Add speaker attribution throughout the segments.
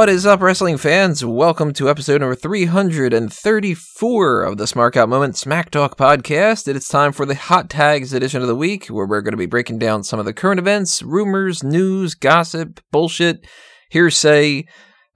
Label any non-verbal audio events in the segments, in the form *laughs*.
Speaker 1: What is up, wrestling fans? Welcome to episode number 334 of the Smart Out Moment Smack Talk podcast. It is time for the Hot Tags edition of the week, where we're going to be breaking down some of the current events, rumors, news, gossip, bullshit, hearsay,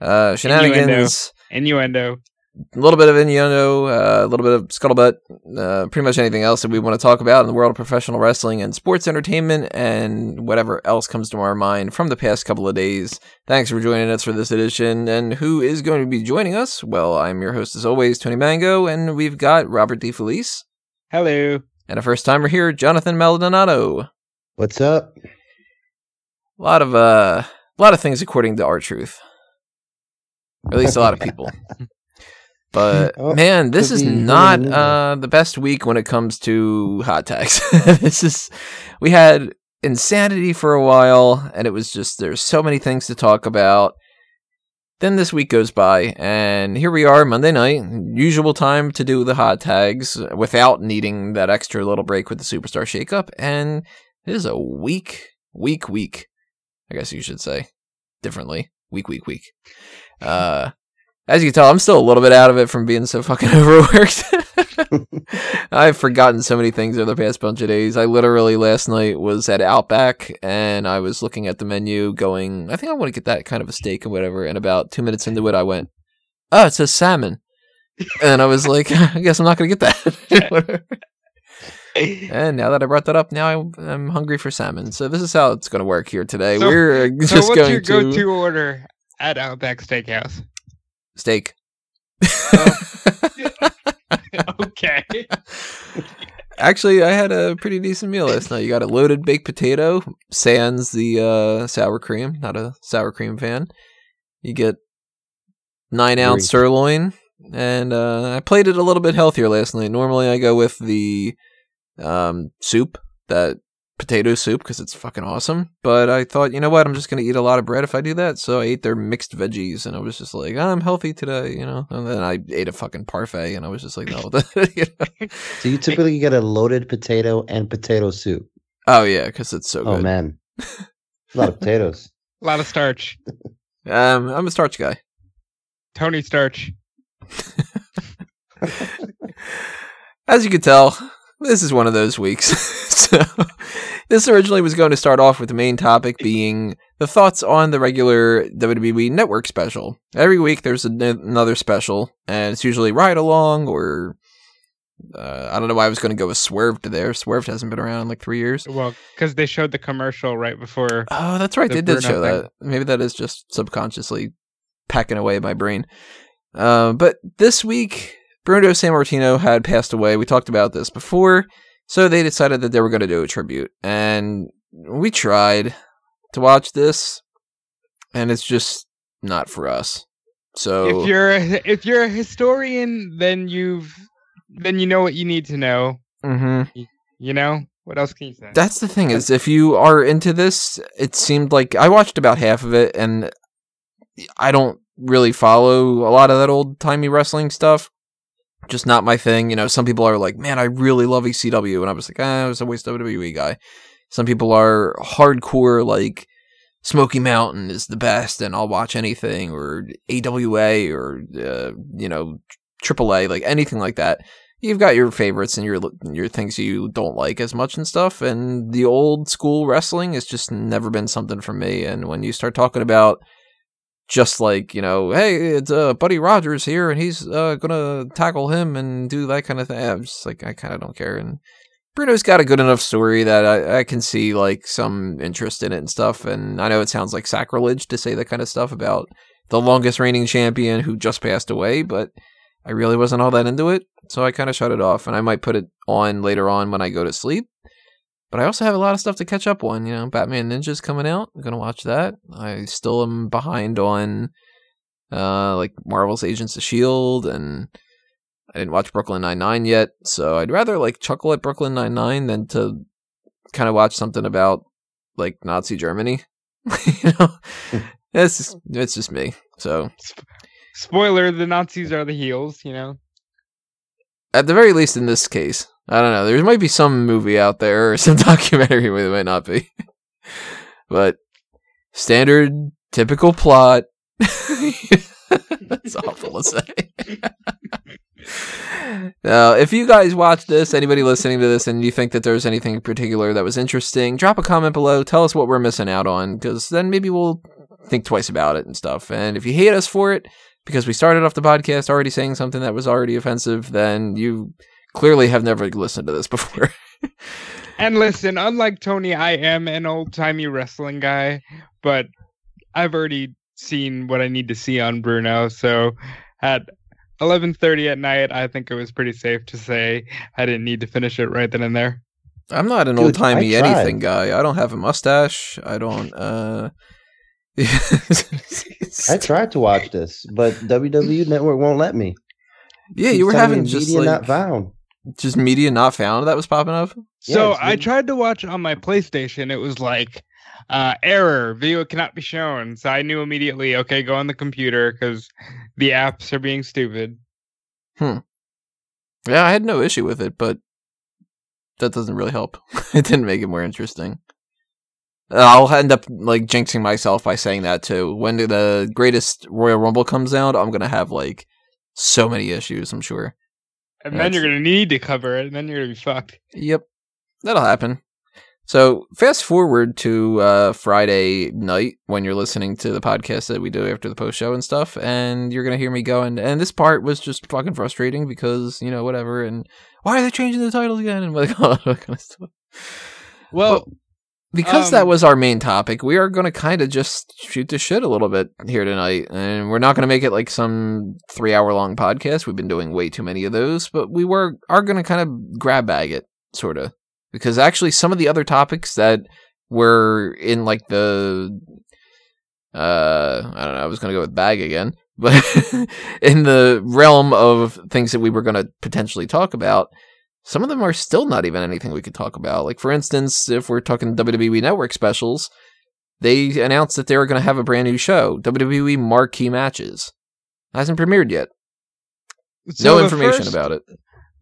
Speaker 1: uh, shenanigans,
Speaker 2: Innuendo.
Speaker 1: A little bit of innuendo, uh, a little bit of scuttlebutt, uh, pretty much anything else that we want to talk about in the world of professional wrestling and sports entertainment, and whatever else comes to our mind from the past couple of days. Thanks for joining us for this edition. And who is going to be joining us? Well, I'm your host as always, Tony Mango, and we've got Robert DeFelice,
Speaker 2: Hello.
Speaker 1: and a first timer here, Jonathan Maldonado.
Speaker 3: What's up?
Speaker 1: A lot of uh, a lot of things according to R-Truth, or at least a lot of people. *laughs* But
Speaker 3: Oh,
Speaker 1: man, this is not uh, the best week when it comes to hot tags. *laughs* this is we had insanity for a while, and it was just there's so many things to talk about. Then this week goes by, and here we are, Monday night, usual time to do the hot tags without needing that extra little break with the superstar shakeup, and it is a week, week, week. I guess you should say differently. Week, week, week. *laughs* Uh, as you can tell, I'm still a little bit out of it from being so fucking *laughs* overworked. *laughs* I've forgotten so many things over the past bunch of days. I literally last night was at Outback and I was looking at the menu going, I think I want to get that kind of a steak or whatever. And about two minutes into it, I went, oh, it says salmon. And I was like, *laughs* I guess I'm not going to get that. And now that I brought that up, now I'm, I'm hungry for salmon. So this is how it's going to work here today.
Speaker 2: So-
Speaker 1: We're uh,
Speaker 2: So
Speaker 1: just
Speaker 2: what's
Speaker 1: going
Speaker 2: your
Speaker 1: to
Speaker 2: go-to order at Outback Steakhouse?
Speaker 1: Steak. *laughs*
Speaker 2: okay.
Speaker 1: Actually, I had a pretty decent meal last night. You got a loaded baked potato, sans the uh, sour cream. Not a sour cream fan. You get nine ounce
Speaker 3: Great.
Speaker 1: sirloin, and uh, I played it a little bit healthier last night. Normally, I go with the um, soup, that potato soup, because it's fucking awesome. But I thought, you know what? I'm just gonna eat a lot of bread if I do that. So I ate their mixed veggies, and I was just like, I'm healthy today, you know. And then I ate a fucking parfait, and I was just like, no. *laughs* you know?
Speaker 3: So you typically get a loaded potato and potato soup.
Speaker 1: Oh yeah, because it's so
Speaker 3: Oh
Speaker 1: good.
Speaker 3: man, *laughs* a lot of potatoes.
Speaker 2: A lot of starch.
Speaker 1: Um, I'm a starch guy.
Speaker 2: Tony Starch. *laughs*
Speaker 1: As you can tell, this is one of those weeks. *laughs* so, this originally was going to start off with the main topic being the thoughts on the regular WWE Network special. Every week there's an- another special, and it's usually ride along or. Uh, I don't know why I was going to go with Swerved there. Swerved hasn't been around in like three years.
Speaker 2: Well, because they showed the commercial right before.
Speaker 1: Oh, that's right.
Speaker 2: The
Speaker 1: They did show
Speaker 2: thing.
Speaker 1: that. Maybe that is just subconsciously packing away my brain. Uh, but this week, Bruno Sammartino had passed away. We talked about this before. So they decided that they were going to do a tribute. And we tried to watch this, and it's just not for us. So
Speaker 2: If you're a, if you're a historian, then you've then you know what you need to know.
Speaker 1: Mhm.
Speaker 2: You know what else can you say?
Speaker 1: That's the thing is, if you are into this, it seemed like I watched about half of it, and I don't really follow a lot of that old timey wrestling stuff. Just not my thing. You know, some people are like, "Man, I really love ECW," and I was like, "Ah, I was always WWE guy." Some people are hardcore, like Smoky Mountain is the best, and I'll watch anything, or AWA, or uh, you know, AAA, like anything like that you've got your favorites and your your things you don't like as much and stuff and the old school wrestling has just never been something for me and when you start talking about just like you know hey it's uh buddy rogers here and he's uh gonna tackle him and do that kind of thing i'm just like i kind of don't care and bruno's got a good enough story that I, I can see like some interest in it and stuff and i know it sounds like sacrilege to say that kind of stuff about the longest reigning champion who just passed away but I really wasn't all that into it, so I kind of shut it off. And I might put it on later on when I go to sleep. But I also have a lot of stuff to catch up on. You know, Batman Ninja's coming out. I'm gonna watch that. I still am behind on uh like Marvel's Agents of Shield, and I didn't watch Brooklyn Nine Nine yet. So I'd rather like chuckle at Brooklyn Nine Nine than to kind of watch something about like Nazi Germany. *laughs* you know, *laughs* it's just, it's just me. So
Speaker 2: Spoiler: the Nazis are the heels. You know.
Speaker 1: at the very least in this case i don't know there might be some movie out there or *laughs* some documentary where there might not be *laughs* but standard typical plot *laughs* That's awful to say. now, if you guys watch this, anybody listening to this, and you think that there's anything in particular that was interesting, drop a comment below. Tell us what we're missing out on, because then maybe we'll think twice about it and stuff. And if you hate us for it, because we started off the podcast already saying something that was already offensive, then you clearly have never listened to this *laughs* before.
Speaker 2: And listen, unlike Tony, I am an old timey wrestling guy, but I've already seen what I need to see on Bruno. So at 11:30 at night, I think it was pretty safe to say I didn't need to finish it right then and there.
Speaker 1: I'm not an old timey anything guy. I don't have a mustache. I don't. uh *laughs*
Speaker 3: I tried to watch this, but WWE Network won't let me.
Speaker 1: Yeah, you were having
Speaker 3: me
Speaker 1: just
Speaker 3: media
Speaker 1: like
Speaker 3: not found.
Speaker 1: Just media not found that was popping up.
Speaker 2: So
Speaker 3: Yes,
Speaker 2: I tried to watch on my PlayStation. It was like uh, error, video cannot be shown. So I knew immediately. Okay, go on the computer because the apps are being stupid. Hmm.
Speaker 1: Yeah, I had no issue with it, but that doesn't really help. *laughs* it didn't make it more interesting. I'll end up like jinxing myself by saying that too. When the greatest Royal Rumble comes out, I'm gonna have like so many issues. I'm sure.
Speaker 2: And then you're gonna need to cover it, and then you're gonna be fucked.
Speaker 1: Yep, that'll happen. So fast forward to uh, Friday night when you're listening to the podcast that we do after the post show and stuff, and you're gonna hear me going. And this part was just fucking frustrating because you know whatever. And why are they changing the titles again? And like *laughs* all that kind of stuff.
Speaker 2: Well,
Speaker 1: Because that
Speaker 2: Um,
Speaker 1: was our main topic, we are going to kind of just shoot the shit a little bit here tonight. And we're not going to make it like some three hour long podcast. We've been doing way too many of those, but we were are going to kind of grab bag it, sort of. Because actually, some of the other topics that were in like the. Uh, I don't know. I was going to go with bag again. But *laughs* in the realm of things that we were going to potentially talk about, some of them are still not even anything we could talk about. Like, for instance, if we're talking WWE Network specials, they announced that they were going to have a brand new show, WWE Marquee Matches. Hasn't premiered yet.
Speaker 2: so
Speaker 1: no information
Speaker 2: first-
Speaker 1: about it.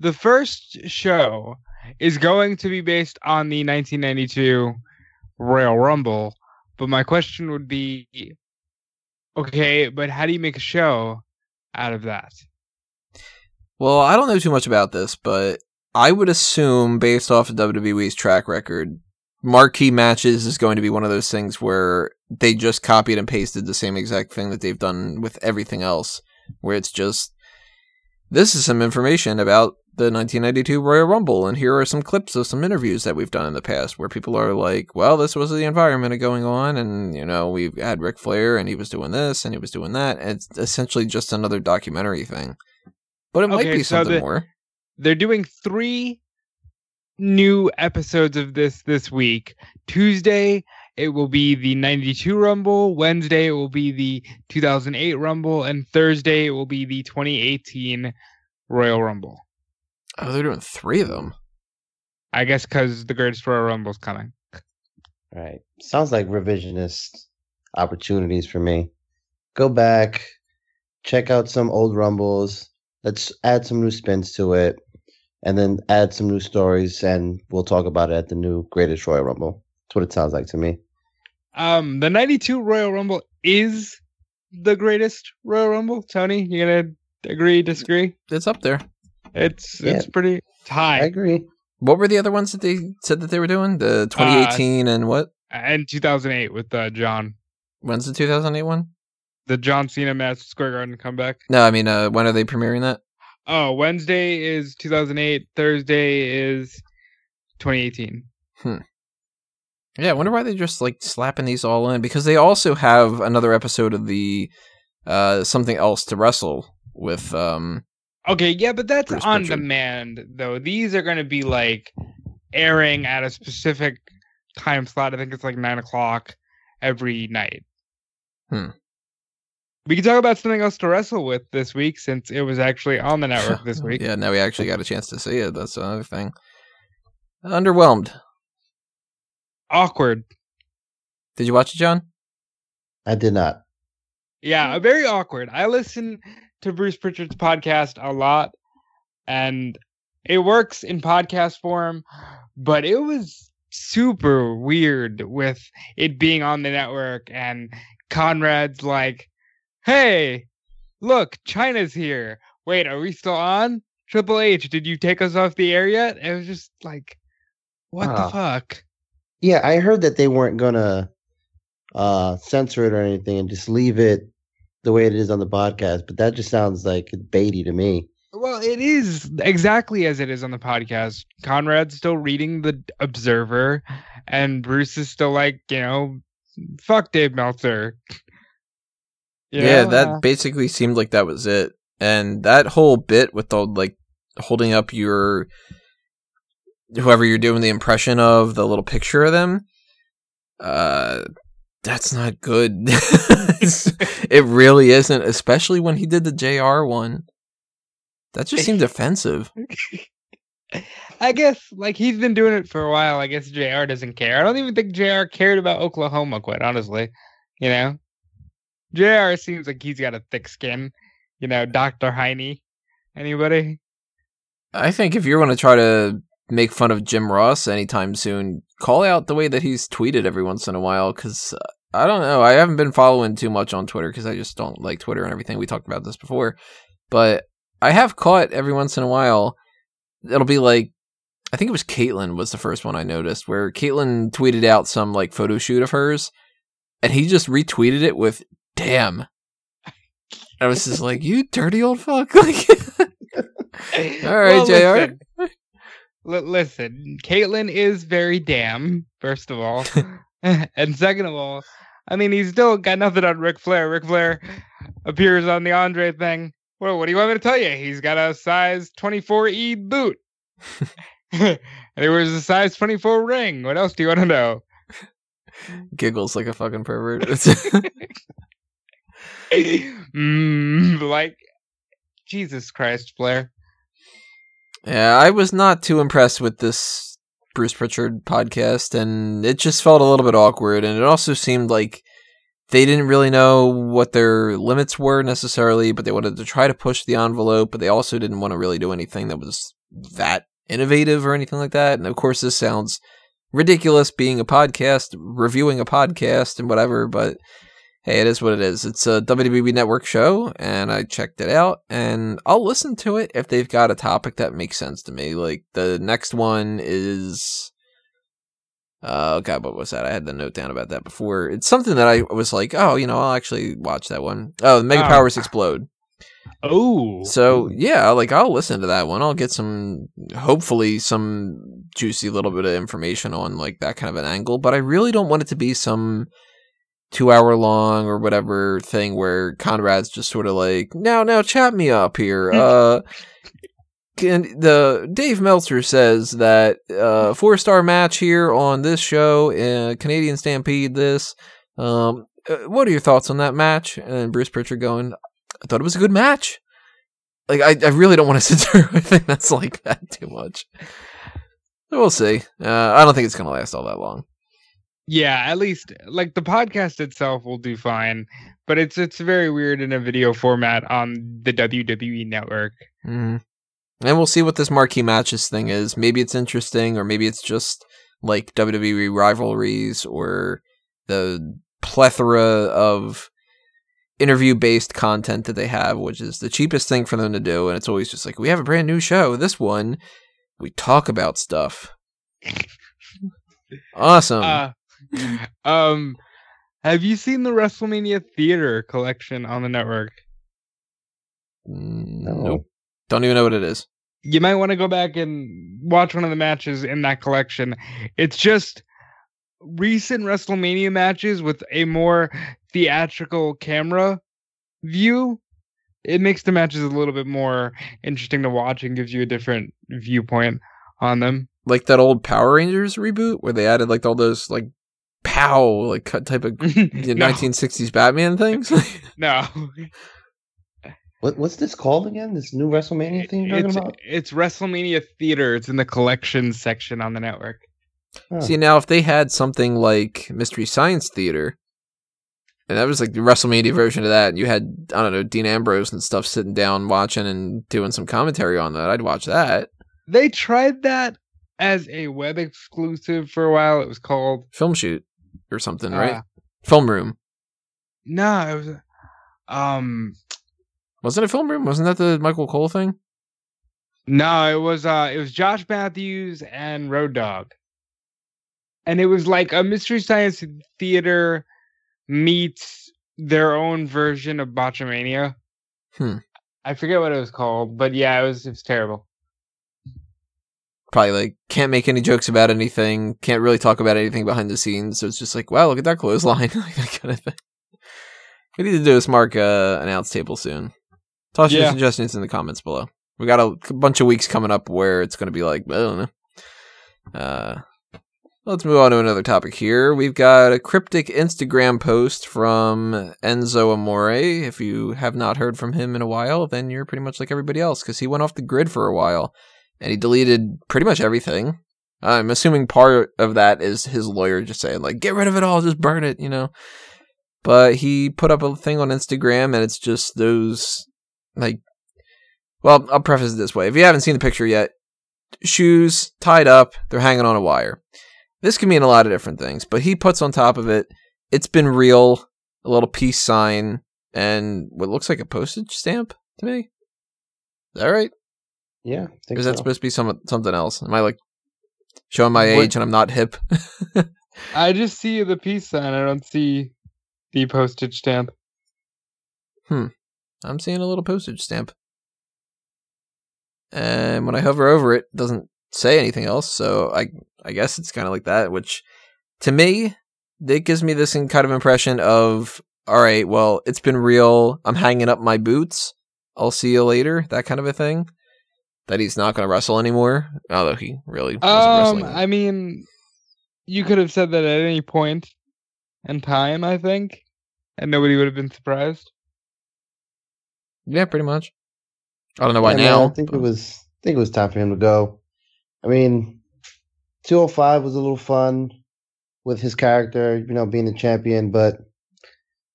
Speaker 2: The first show is going to be based on the 1992 Royal Rumble, but my question would be, okay, but how do you make a show out of that?
Speaker 1: Well, I don't know too much about this, but I would assume, based off of WWE's track record, marquee matches is going to be one of those things where they just copied and pasted the same exact thing that they've done with everything else, where it's just this is some information about the 1992 Royal Rumble, and here are some clips of some interviews that we've done in the past where people are like, well, this was the environment going on, and, you know, we've had Ric Flair, and he was doing this, and he was doing that. And it's essentially just another documentary thing. But it might be
Speaker 2: so
Speaker 1: something
Speaker 2: the-
Speaker 1: more.
Speaker 2: They're doing three new episodes of this this week. Tuesday, it will be the 92 Rumble. Wednesday, it will be the 2008 Rumble. And Thursday, it will be the 2018 Royal Rumble.
Speaker 1: Oh, they're doing three of them.
Speaker 2: I guess because the greatest Royal Rumble's coming.
Speaker 3: Right. Sounds like revisionist opportunities for me. Go back, check out some old rumbles. Let's add some new spins to it, and then add some new stories, and we'll talk about it at the new Greatest Royal Rumble. That's what it sounds like to me.
Speaker 2: Um, the 92 Royal Rumble is the greatest Royal Rumble. Tony, you gonna agree, disagree?
Speaker 1: It's up there.
Speaker 2: It's
Speaker 3: Yeah.
Speaker 2: it's pretty it's
Speaker 3: I agree.
Speaker 1: What were the other ones that they said that they were doing? The 2018 and what?
Speaker 2: And 2008 with uh, John,
Speaker 1: When's the 2008 one?
Speaker 2: The John Cena Madison Square Garden comeback.
Speaker 1: No, I mean, uh, when are they premiering that?
Speaker 2: Oh, Wednesday is 2008. Thursday is 2018. Hmm.
Speaker 1: Yeah, I wonder why they're just like slapping these all in because they also have another episode of the uh something else to wrestle with um
Speaker 2: Okay, yeah, but that's
Speaker 1: Bruce
Speaker 2: on
Speaker 1: Pritchard.
Speaker 2: demand though. These are going to be like airing at a specific time slot. I think it's like nine o'clock every night.
Speaker 1: Hmm.
Speaker 2: We can talk about something else to wrestle with this week since it was actually on the network this *laughs* week.
Speaker 1: Yeah, now we actually got a chance to see it. That's another thing. Underwhelmed.
Speaker 2: Awkward.
Speaker 1: Did you watch it, John?
Speaker 3: I did not.
Speaker 2: Yeah, very awkward. I listen to Bruce Pritchard's podcast a lot, and it works in podcast form, but it was super weird with it being on the network and Conrad's like, hey, look, Chyna's here. Wait, are we still on? Triple H, did you take us off the air yet? It was just like, what
Speaker 3: Ah.
Speaker 2: the fuck?
Speaker 3: Yeah, I heard that they weren't gonna uh censor it or anything and just leave it the way it is on the podcast, but that just sounds like baity to me.
Speaker 2: Well, it is exactly as it is on the podcast. Conrad's still reading the Observer, and Bruce is still like, you know, fuck Dave Meltzer. You
Speaker 1: yeah, that basically seemed like that was it. And that whole bit with the like holding up your whoever you're doing the impression of, the little picture of them, uh that's not good. *laughs* *laughs* it really isn't, especially when he did the JR one. That just seemed offensive. *laughs*
Speaker 2: I guess like he's been doing it for a while. I guess Jr. doesn't care. I don't even think Jr. cared about Oklahoma. Quite honestly, you know, Jr. seems like he's got a thick skin. You know, Doctor Heine. Anybody?
Speaker 1: I think if you're going to try to make fun of Jim Ross anytime soon, call out the way that he's tweeted every once in a while. Because uh, I don't know, I haven't been following too much on Twitter because I just don't like Twitter and everything. We talked about this before, but I have caught every once in a while. It'll be like, I think it was Kaitlyn was the first one I noticed where Kaitlyn tweeted out some like photo shoot of hers, and he just retweeted it with "damn." I was just like, *laughs* "You dirty old fuck!" *laughs* Like, *laughs* All right, JR.
Speaker 2: Listen, Li- listen, Kaitlyn is very damn. First of all, and second of all, I mean he's still got nothing on Ric Flair. Ric Flair appears on the Andre thing. Well, what do you want me to tell you? He's got a size 24E boot. and there was a size 24 ring. What else do you want to know?
Speaker 1: giggles like a fucking pervert. *laughs*
Speaker 2: mm, like, Jesus Christ, Blair.
Speaker 1: yeah, I was not too impressed with this Bruce Pritchard podcast, and it just felt a little bit awkward. And it also seemed like they didn't really know what their limits were necessarily, but they wanted to try to push the envelope, but they also didn't want to really do anything that was that innovative or anything like that. And of course, this sounds ridiculous being a podcast, reviewing a podcast and whatever, but hey, it is what it is. It's a WWE Network show, and I checked it out, and I'll listen to it if they've got a topic that makes sense to me. Like the next one is. Oh god, what was that? I had the note down about that before. It's something that I was like, oh, you know, I'll actually watch that one. Oh, the Mega
Speaker 2: Oh.
Speaker 1: Powers Explode.
Speaker 2: Oh.
Speaker 1: So yeah, like I'll listen to that one. I'll get some, hopefully, some juicy little bit of information on like that kind of an angle. But I really don't want it to be some two hour long or whatever thing where Conrad's just sort of like, now, now, chat me up here. *laughs* Uh, can, the Dave Meltzer says that uh, four star match here on this show, uh, Canadian Stampede. This, um, uh, what are your thoughts on that match? And Bruce Pritchard going, I thought it was a good match. Like I, I really don't want to *laughs* sit through. I think that's like that too much. We'll see. Uh, I don't think it's gonna last all that long.
Speaker 2: Yeah, at least like the podcast itself will do fine, but it's it's very weird in a video format on the WWE network.
Speaker 1: Mm. And we'll see what this marquee matches thing is. Maybe it's interesting, or maybe it's just like WWE rivalries, or the plethora of interview based content that they have, which is the cheapest thing for them to do. And it's always just like, we have a brand new show. This one, we talk about stuff. *laughs* Awesome.
Speaker 2: Uh, *laughs* um, have you seen the WrestleMania Theater collection on the network?
Speaker 1: Mm,
Speaker 3: No.
Speaker 1: Nope. Don't even know what it is.
Speaker 2: You might want to go back and watch one of the matches in that collection. It's just recent WrestleMania matches with a more theatrical camera view. It makes the matches a little bit more interesting to watch and gives you a different viewpoint on them.
Speaker 1: Like that old Power Rangers reboot where they added like all those like pow like cut type of *laughs* you know,
Speaker 2: no,
Speaker 1: 1960s Batman things. *laughs* *laughs*
Speaker 2: no.
Speaker 3: What what's this called again? This new WrestleMania thing you're talking
Speaker 2: It's,
Speaker 3: about?
Speaker 2: it's WrestleMania Theater. It's in the collections section on the network.
Speaker 3: Huh.
Speaker 1: See now, if they had something like Mystery Science Theater, and that was like the WrestleMania version of that, and you had I don't know Dean Ambrose and stuff sitting down watching and doing some commentary on that, I'd watch that.
Speaker 2: They tried that as a web exclusive for a while. It was called
Speaker 1: Film shoot or something, right?
Speaker 2: uh,
Speaker 1: Film room.
Speaker 2: No, it was. Um,
Speaker 1: Wasn't it Film Room? Wasn't that the Michael Cole thing?
Speaker 2: no, it was uh, it was Josh Matthews and Road Dog, and it was like a Mystery Science Theater meets their own version of Botchamania.
Speaker 1: Hmm.
Speaker 2: I forget what it was called, but yeah, it was it was terrible.
Speaker 1: Probably like can't make any jokes about anything, can't really talk about anything behind the scenes. So it's just like, wow, look at that clothesline, *laughs* like that kind of thing. We need to do a smart uh, announce table soon. Toss your suggestions in the comments below. We got a bunch of weeks coming up where it's going to be like, I don't know. Uh, let's move on to another topic here. We've got a cryptic Instagram post from Enzo Amore. If you have not heard from him in a while, then you're pretty much like everybody else because he went off the grid for a while and he deleted pretty much everything. I'm assuming part of that is his lawyer just saying like, "Get rid of it all, just burn it," you know. But he put up a thing on Instagram, and it's just those like. Well, I'll preface it this way: if you haven't seen the picture yet, shoes tied up, they're hanging on a wire. This can mean a lot of different things, but he puts on top of it, "It's been real," a little peace sign, and what looks like a postage stamp to me. Is that right?
Speaker 3: Yeah, I
Speaker 1: Or
Speaker 3: think
Speaker 1: is that
Speaker 3: so.
Speaker 1: supposed to be some something else? Am I like showing my
Speaker 2: What-
Speaker 1: age and I'm not hip? *laughs*
Speaker 2: I just see the peace sign. I don't see the postage stamp. Hmm.
Speaker 1: I'm seeing a little postage stamp. And when I hover over it, it doesn't say anything else, so I I guess it's kind of like that, which to me, it gives me this kind of impression of all right, well, it's been real. I'm hanging up my boots. I'll see you later, that kind of a thing. That he's not going to wrestle anymore, although he really wasn't
Speaker 2: Um,
Speaker 1: wrestling.
Speaker 2: I mean, you could have said that at any point in time, I think, and nobody would have been surprised.
Speaker 1: yeah, pretty much. I don't know why
Speaker 3: Yeah, man,
Speaker 1: now.
Speaker 3: I think
Speaker 1: but-
Speaker 3: it was. I think it was time for him to go. I mean, 205 was a little fun with his character, you know, being the champion, but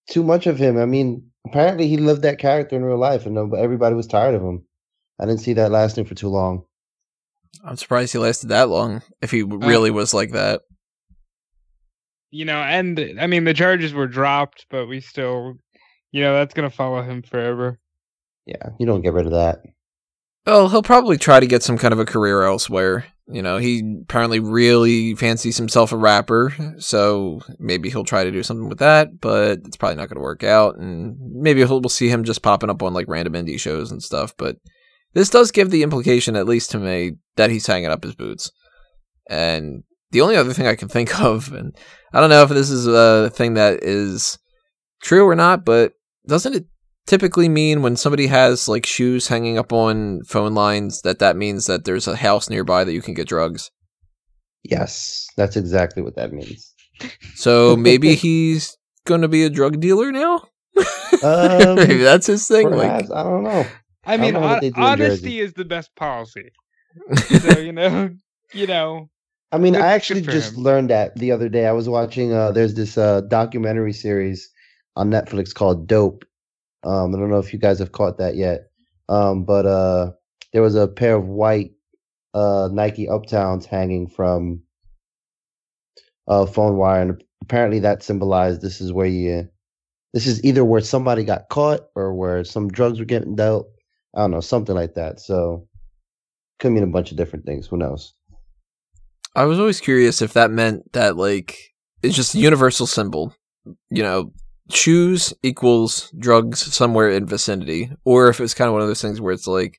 Speaker 3: too much of him. I mean, apparently he lived that character in real life, and everybody was tired of him. I didn't see that lasting for too long.
Speaker 1: I'm surprised he lasted that long. If he uh, really was like that,
Speaker 2: You know, and I mean, the charges were dropped, but we still, you know, that's gonna follow him forever.
Speaker 3: Yeah, you don't get rid of that.
Speaker 1: well, he'll probably try to get some kind of a career elsewhere. You know, he apparently really fancies himself a rapper, so maybe he'll try to do something with that. But it's probably not going to work out, and maybe he'll, we'll see him just popping up on like random indie shows and stuff. But this does give the implication, at least to me, that he's hanging up his boots. And the only other thing I can think *laughs* of, and I don't know if this is a thing that is true or not, but doesn't it typically mean when somebody has like shoes hanging up on phone lines that that means that there's a house nearby that you can get drugs?
Speaker 3: Yes, that's exactly what that means.
Speaker 1: So maybe *laughs* he's going to be a drug dealer now? *laughs*
Speaker 3: Um,
Speaker 1: maybe that's his thing. Like,
Speaker 3: Perhaps, I don't know.
Speaker 2: I mean,
Speaker 3: know what
Speaker 2: hon-
Speaker 3: they do in
Speaker 2: honesty is the best policy. *laughs* So you know, you know,
Speaker 3: I mean, I actually just
Speaker 2: him.
Speaker 3: learned that the other day. I was watching. Uh, there's this uh, documentary series on Netflix called Dope. Um, I don't know if you guys have caught that yet. Um, but uh, there was a pair of white uh, Nike Uptowns hanging from a phone wire, and apparently that symbolized this is where you. This is either where somebody got caught or where some drugs were getting dealt. I don't know, something like that. So, could mean a bunch of different things. Who knows?
Speaker 1: I was always curious if that meant that like it's just a universal symbol. You know, shoes equals drugs somewhere in vicinity, or if it's kind of one of those things where it's like,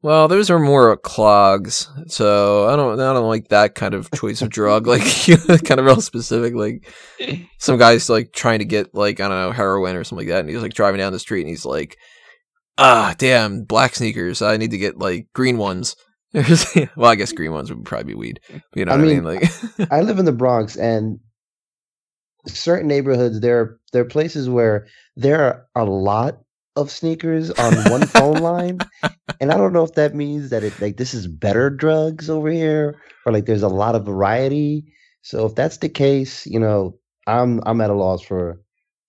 Speaker 1: well, those are more clogs, so I don't, I don't like that kind of choice of drug. *laughs* Like, *laughs* kind of real specific. Like, *laughs* some guy's like trying to get like I don't know heroin or something like that, and he's like driving down the street, and he's like, ah, damn, black sneakers. I need to get like green ones. *laughs* well, I guess green ones would probably be weed. You know
Speaker 3: I
Speaker 1: what I
Speaker 3: mean,
Speaker 1: mean? Like, *laughs*
Speaker 3: I live in the Bronx, and certain neighborhoods there are there are places where there are a lot of sneakers on one *laughs* phone line, and I don't know if that means that it like this is better drugs over here, or like there's a lot of variety. So if that's the case, you know, I'm I'm at a loss for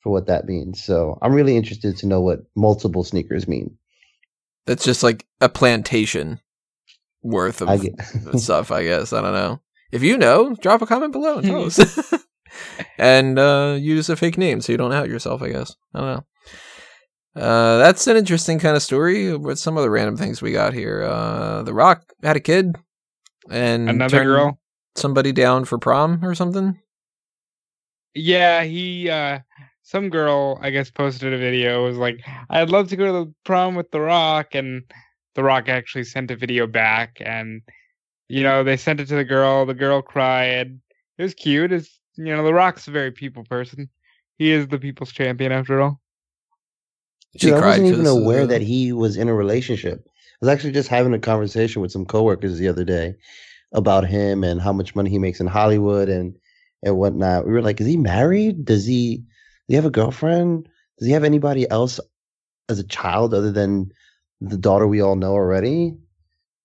Speaker 3: for what that means. So I'm really interested to know what multiple sneakers mean.
Speaker 1: that's just like a plantation worth of
Speaker 3: I get *laughs* *laughs*
Speaker 1: stuff, I guess. I don't know. If you know, drop a comment below and tell *laughs* us. and uh, use a fake name so you don't out yourself, I guess. I don't know. Uh, that's an interesting kind of story. With some of the random things we got here, uh, The Rock had a kid, and
Speaker 2: Another girl.
Speaker 1: somebody down for prom or something.
Speaker 2: Yeah, he uh some girl I guess posted a video was like, I'd love to go to the prom with The Rock and The Rock actually sent a video back and you know, they sent it to the girl, the girl cried. It was cute. It's you know, The Rock's a very people person. He is the people's champion after all.
Speaker 1: She
Speaker 3: Dude, I wasn't even aware that he was in a relationship. I was actually just having a conversation with some coworkers the other day about him and how much money he makes in Hollywood and and whatnot. We were like, is he married? Does he does he have a girlfriend? Does he have anybody else as a child other than the daughter we all know already?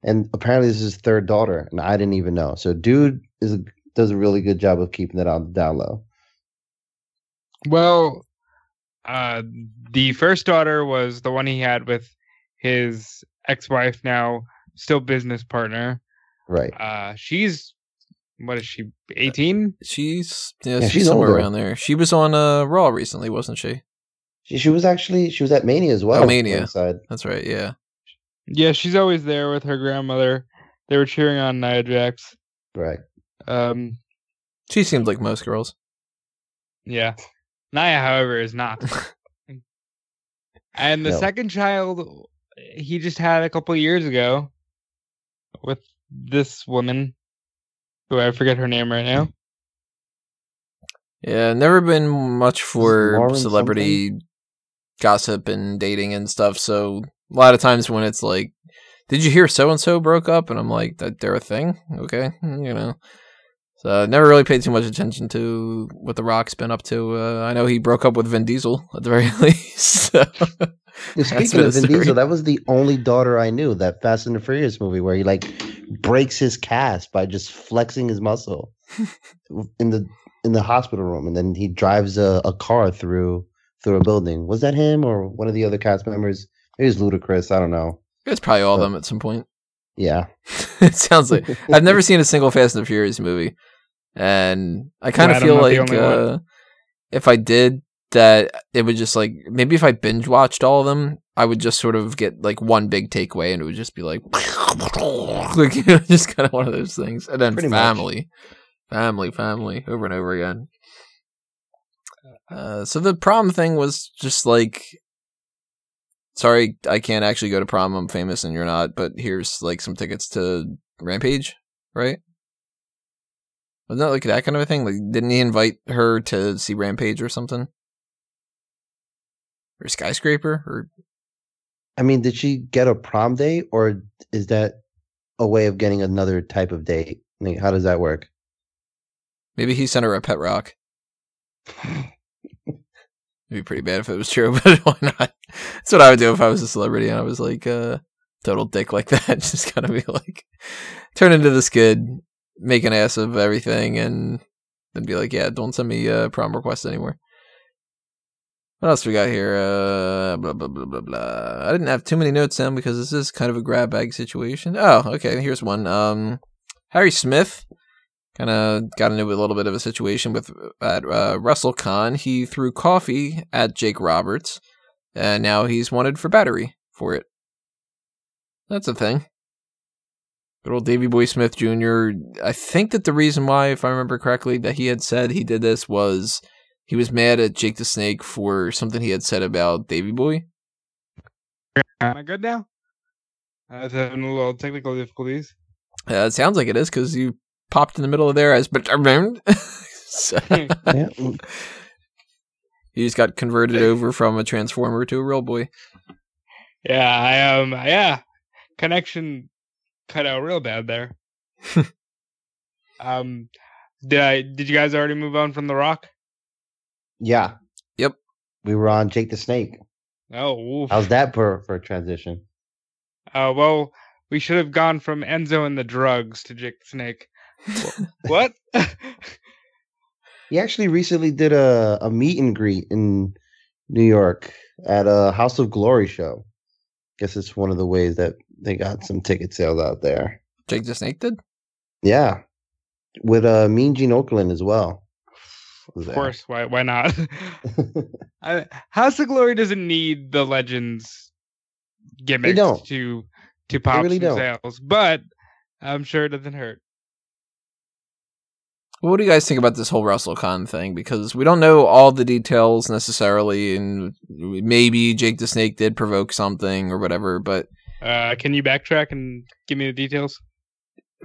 Speaker 3: And apparently this is his third daughter, and I didn't even know. So dude is a, does a really good job of keeping that on the down low.
Speaker 2: Well, uh, the first daughter was the one he had with his ex-wife, now still business partner.
Speaker 3: Right.
Speaker 2: Uh, she's what is she? Eighteen?
Speaker 1: She's yeah,
Speaker 3: Yeah,
Speaker 1: she's,
Speaker 3: she's
Speaker 1: somewhere
Speaker 3: older.
Speaker 1: around there. She was on uh, Raw recently, wasn't she?
Speaker 3: She, she was actually she was at Mania as well.
Speaker 1: Oh, Mania.
Speaker 3: ringside.
Speaker 1: That's right. Yeah.
Speaker 2: Yeah, she's always there with her grandmother. They were cheering on Nia Jax.
Speaker 3: Right.
Speaker 2: Um,
Speaker 1: She seems like most girls.
Speaker 2: yeah. Nia, however, is not. *laughs* and the
Speaker 3: No.
Speaker 2: second child, he just had a couple years ago with this woman, who I forget her name right now.
Speaker 1: Yeah, never been much for
Speaker 3: Lauren
Speaker 1: celebrity gossip and dating and stuff. So a lot of times when it's like, "Did you hear so and so broke up?" and I'm like, "That they're a thing." Okay, mm, you know. So never really paid too much attention to what The Rock's been up to. Uh, I know he broke up with Vin Diesel at the very *laughs* least. So. *laughs*
Speaker 3: Speaking of Vin
Speaker 1: story.
Speaker 3: Diesel, that was the only daughter I knew. That Fast and the Furious movie where he like breaks his cast by just flexing his muscle *laughs* in the in the hospital room, and then he drives a, a car through through a building. Was that him or one of the other cast members? It was ludicrous. I don't know.
Speaker 1: It's probably all of
Speaker 3: Uh,
Speaker 1: them at some point.
Speaker 3: Yeah, *laughs*
Speaker 1: it sounds like I've never seen a single Fast and the Furious movie, and I kind of feel like uh, if I did that, it would just like maybe if I binge watched all of them, I would just sort of get like one big takeaway, and it would just be like, *laughs* like *laughs* you know, just kind of one of those things, and then
Speaker 3: Pretty much.
Speaker 1: family, family, family, over and over again. Uh, so the prom thing was just like sorry, I can't actually go to prom. I'm famous and you're not, but here's like some tickets to Rampage, right? Wasn't that like that kind of a thing? Like, didn't he invite her to see Rampage or something? Or Skyscraper? Or
Speaker 3: I mean, did she get a prom date, or is that a way of getting another type of date? Like, how does that work?
Speaker 1: maybe he sent her a pet rock. *laughs* It'd be pretty bad if it was true, *laughs* but why not? That's what I would do if I was a celebrity and I was like a total dick like that. *laughs* Just kind of be like, turn into this kid, make an ass of everything, and then be like, yeah, don't send me a prom request anymore. What else we got here? Uh, blah blah blah blah blah. I didn't have too many notes down because this is kind of a grab bag situation. Oh, okay. Here's one. Um, Harry Smith kind of got into a little bit of a situation with at uh, WrestleCon. He threw coffee at Jake Roberts, and now he's wanted for battery for it. That's a thing. Good old Davy Boy Smith Jr. I think that the reason why, if I remember correctly, that he had said he did this was he was mad at Jake the Snake for something he had said about Davy Boy.
Speaker 2: Am I good now? I was having a little technical difficulties.
Speaker 1: Uh, it sounds like it is because you popped in the middle of there as but *laughs* so, *laughs*
Speaker 3: Yeah, *laughs*
Speaker 1: he just got converted over from a transformer to a real boy.
Speaker 2: Yeah, I um yeah. Connection cut out real bad there. um did I did you guys already move on from the rock?
Speaker 3: Yeah.
Speaker 1: Yep.
Speaker 3: We were on Jake the Snake.
Speaker 2: Oh oof.
Speaker 3: How's that for for a transition?
Speaker 2: Uh well we should have gone from Enzo and the drugs to Jake the Snake. *laughs* what?
Speaker 3: He actually recently did a, a meet and greet in New York at a House of Glory show. Guess it's one of the ways that they got some ticket sales out there.
Speaker 1: Jake the Snake did.
Speaker 3: Yeah. With uh Mean Gene Okerlund as well. Was
Speaker 2: Of
Speaker 3: there.
Speaker 2: course, why why not? *laughs* *laughs* I, House of Glory doesn't need the legends gimmicks to to pop
Speaker 3: really
Speaker 2: some
Speaker 3: don't.
Speaker 2: sales, but I'm sure it doesn't hurt.
Speaker 1: What do you guys think about this whole WrestleCon thing? Because we don't know all the details necessarily, and maybe Jake the Snake did provoke something or whatever. But
Speaker 2: Uh, can you backtrack and give me the details?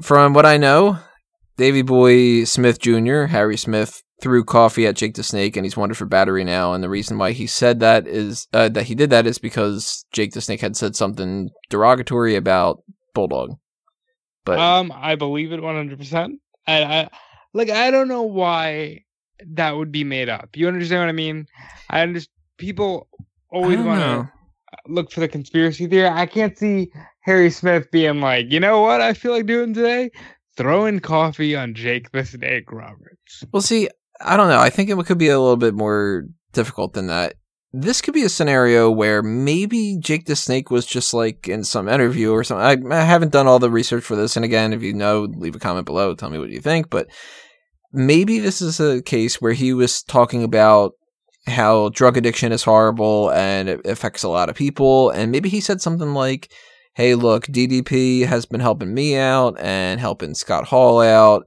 Speaker 1: from what I know, Davy Boy Smith Jr., Harry Smith, threw coffee at Jake the Snake, and he's wanted for battery now. And the reason why he said that is uh, that he did that is because Jake the Snake had said something derogatory about Bulldog. But
Speaker 2: um, I believe it 100. percent I, I like. I don't know why that would be made up. You understand what I mean? I understand. People always want to look for the conspiracy theory. I can't see Harry Smith being like, you know what? I feel like doing today, throwing coffee on Jake the Snake Roberts.
Speaker 1: Well, see, I don't know. I think it could be a little bit more difficult than that. This could be a scenario where maybe Jake the Snake was just like in some interview or something. I, I haven't done all the research for this. And again, if you know, leave a comment below. Tell me what you think. But maybe this is a case where he was talking about how drug addiction is horrible and it affects a lot of people. And maybe he said something like, Hey, look, DDP has been helping me out and helping Scott Hall out.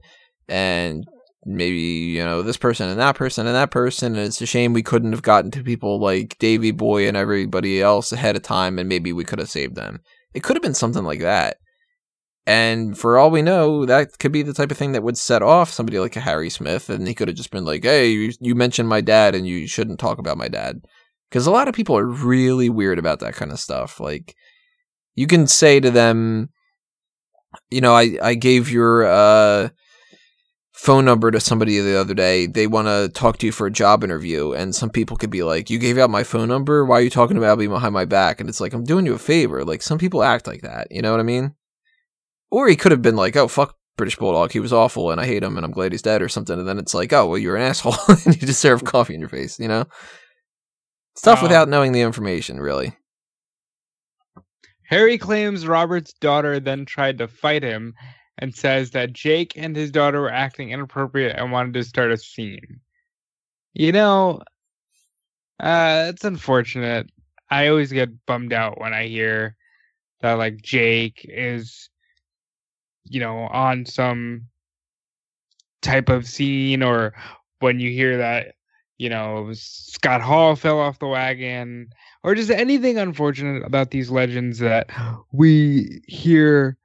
Speaker 1: And maybe you know this person and that person and that person and it's a shame we couldn't have gotten to people like davy boy and everybody else ahead of time and maybe we could have saved them. It could have been something like that. And for all we know that could be the type of thing that would set off somebody like a harry smith and he could have just been like hey you, you mentioned my dad and you shouldn't talk about my dad. Because a lot of people are really weird about that kind of stuff. Like you can say to them you know i i gave your uh phone number to somebody the other day. They want to talk to you for a job interview, and some people could be like, "You gave out my phone number. Why are you talking about me behind my back?" And it's like, "I'm doing you a favor." Like some people act like that. You know what I mean? Or he could have been like, "Oh fuck." British Bulldog, he was awful and I hate him and I'm glad he's dead or something. And then it's like, oh, well, you're an asshole *laughs* and you deserve coffee in your face, you know? Stuff
Speaker 2: Um,
Speaker 1: without knowing the information, really.
Speaker 2: Harry claims Robert's daughter then tried to fight him and says that Jake and his daughter were acting inappropriate and wanted to start a scene. You know, uh, it's unfortunate. I always get bummed out when I hear that like Jake is, you know, on some type of scene or when you hear that, you know, Scott Hall fell off the wagon or just anything unfortunate about these legends that we hear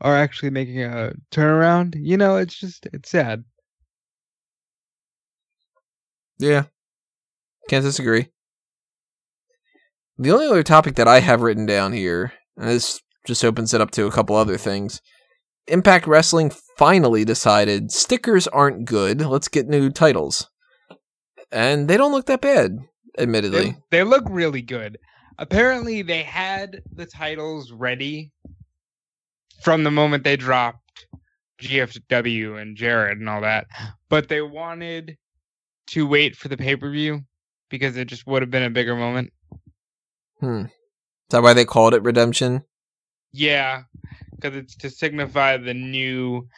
Speaker 2: are actually making a turnaround. You know, it's just it's sad.
Speaker 1: Yeah. Can't disagree. The only other topic that I have written down here, and this just opens it up to a couple other things. Impact Wrestling finally decided stickers aren't good. Let's get new titles. And they don't look that bad, admittedly.
Speaker 2: They, they look really good. Apparently, they had the titles ready from the moment they dropped GFW and Jarrett and all that, but they wanted to wait for the pay per view because it just would have been a bigger moment.
Speaker 1: Hmm. Is that why they called it Redemption?
Speaker 2: Yeah, because it's to signify the new,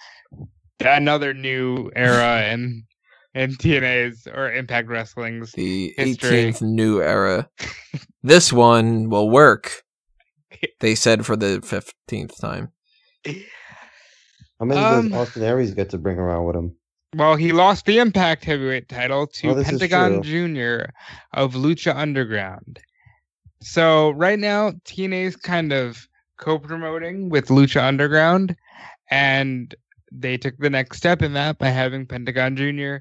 Speaker 2: another new era *laughs* in in TNA's or Impact Wrestling's.
Speaker 1: The
Speaker 2: History.
Speaker 1: 18th new era. *laughs* this one will work. They said for the 15th time. *laughs*
Speaker 3: How many
Speaker 2: Um,
Speaker 3: does Austin Aries get to bring around with him?
Speaker 2: Well, he lost the Impact Heavyweight title to
Speaker 3: Oh,
Speaker 2: Pentagon Jr. of Lucha Underground. So right now, TNA is kind of co-promoting with Lucha Underground, and they took the next step in that by having Pentagon Jr.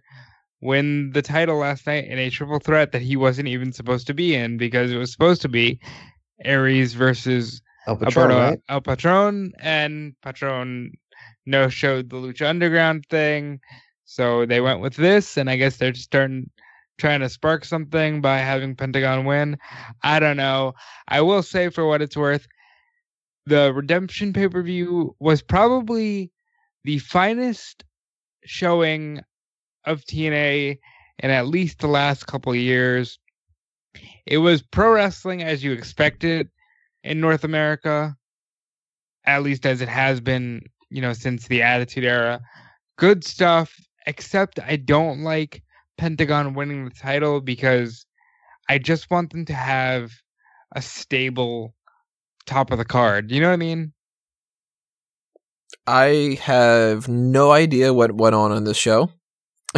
Speaker 2: win the title last night in a triple threat that he wasn't even supposed to be in because it was supposed to be Aries versus
Speaker 3: El Patron,
Speaker 2: Alberto
Speaker 3: right?
Speaker 2: El Patron, and Patron no showed the Lucha Underground thing. So they went with this, and I guess they're just starting trying to spark something by having Pentagon win. I don't know. I will say for what it's worth, the Redemption pay per view was probably the finest showing of TNA in at least the last couple of years. It was pro wrestling as you expected in North America, at least as it has been, you know, since the Attitude Era. Good stuff, except I don't like Pentagon winning the title because I just want them to have a stable top of the card. You know what I mean?
Speaker 1: I have no idea what went on on this show. *laughs* *laughs*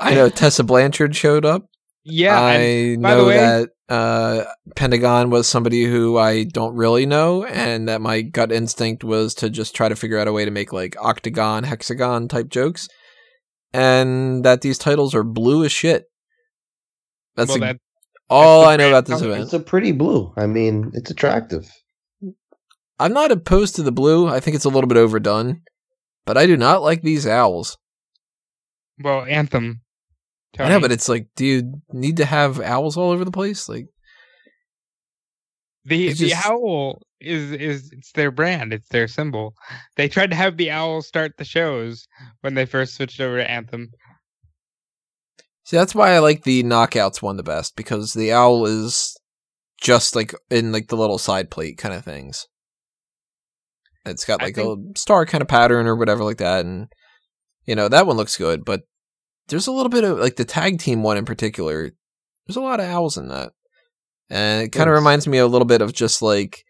Speaker 1: I know Tessa Blanchard showed up.
Speaker 2: Yeah.
Speaker 1: I
Speaker 2: and by the
Speaker 1: know
Speaker 2: way-
Speaker 1: that uh, Pentagon was somebody who I don't really know, and that my gut instinct was to just try to figure out a way to make like octagon, hexagon type jokes, and that these titles are blue as shit. That's
Speaker 2: well,
Speaker 1: the-
Speaker 2: that,
Speaker 1: all
Speaker 2: the
Speaker 1: I know about this event.
Speaker 3: It's a pretty blue. I mean, it's attractive.
Speaker 1: I'm not opposed to the blue. I think it's a little bit overdone, but I do not like these owls.
Speaker 2: well, Anthem.
Speaker 1: I know, but it's like, do you need to have owls all over the place? Like,
Speaker 2: The
Speaker 1: It's
Speaker 2: the
Speaker 1: just-
Speaker 2: owl is is it's their brand, it's their symbol. They tried to have the owl start the shows when they first switched over to Anthem.
Speaker 1: see, that's why I like the knockouts one the best because the owl is just like in like the little side plate kind of things. It's got like a star kind of pattern or whatever like that, and you know that one looks good. But there's a little bit of like the tag team one in particular. There's a lot of owls in that, and it kind of
Speaker 3: Yes.
Speaker 1: reminds me a little bit of just like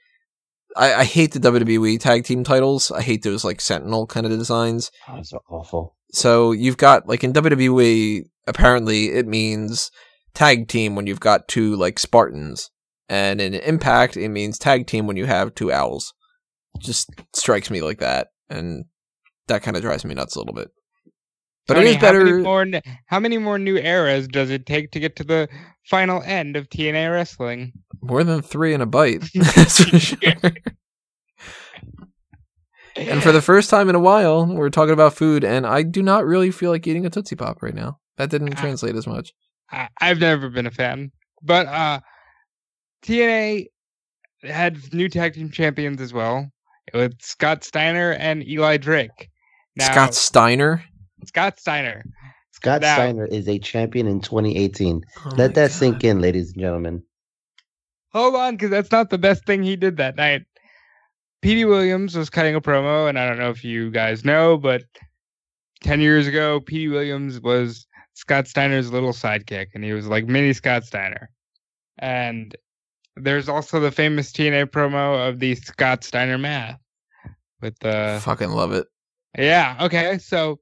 Speaker 1: I, I hate the WWE tag team titles. I hate those like Sentinel kind of designs.
Speaker 3: Oh, it's so awful.
Speaker 1: So you've got like in WWE, apparently it means tag team when you've got two like Spartans, and in Impact it means tag team when you have two owls. Just strikes me like that, and that kind of drives me nuts a little bit. But
Speaker 2: Tony,
Speaker 1: it is
Speaker 2: How many,
Speaker 1: better.
Speaker 2: more, how many more new eras does it take to get to the final end of TNA wrestling?
Speaker 1: More than three in a bite. *laughs* That's for sure. And for the *laughs* first time in a while, we're talking about food, and I do not really feel like eating a Tootsie Pop right now. That didn't
Speaker 2: Ah.
Speaker 1: translate as much.
Speaker 2: I, I've never been a fan, but uh, TNA had new tag team champions as well with Scott Steiner and Eli Drake. Now,
Speaker 1: Scott Steiner.
Speaker 2: Scott Steiner.
Speaker 3: Scott
Speaker 2: Now-
Speaker 3: Steiner is a champion in 2018.
Speaker 1: Oh
Speaker 3: Let that
Speaker 1: God.
Speaker 3: sink in, ladies and gentlemen.
Speaker 2: Hold on, because that's not the best thing he did that night. Petey Williams was cutting a promo, and I don't know if you guys know, but 10 years ago, Petey Williams was Scott Steiner's little sidekick, and he was like mini Scott Steiner. And there's also the famous TNA promo of the Scott Steiner math with the.
Speaker 1: Fucking love it.
Speaker 2: Yeah, okay. So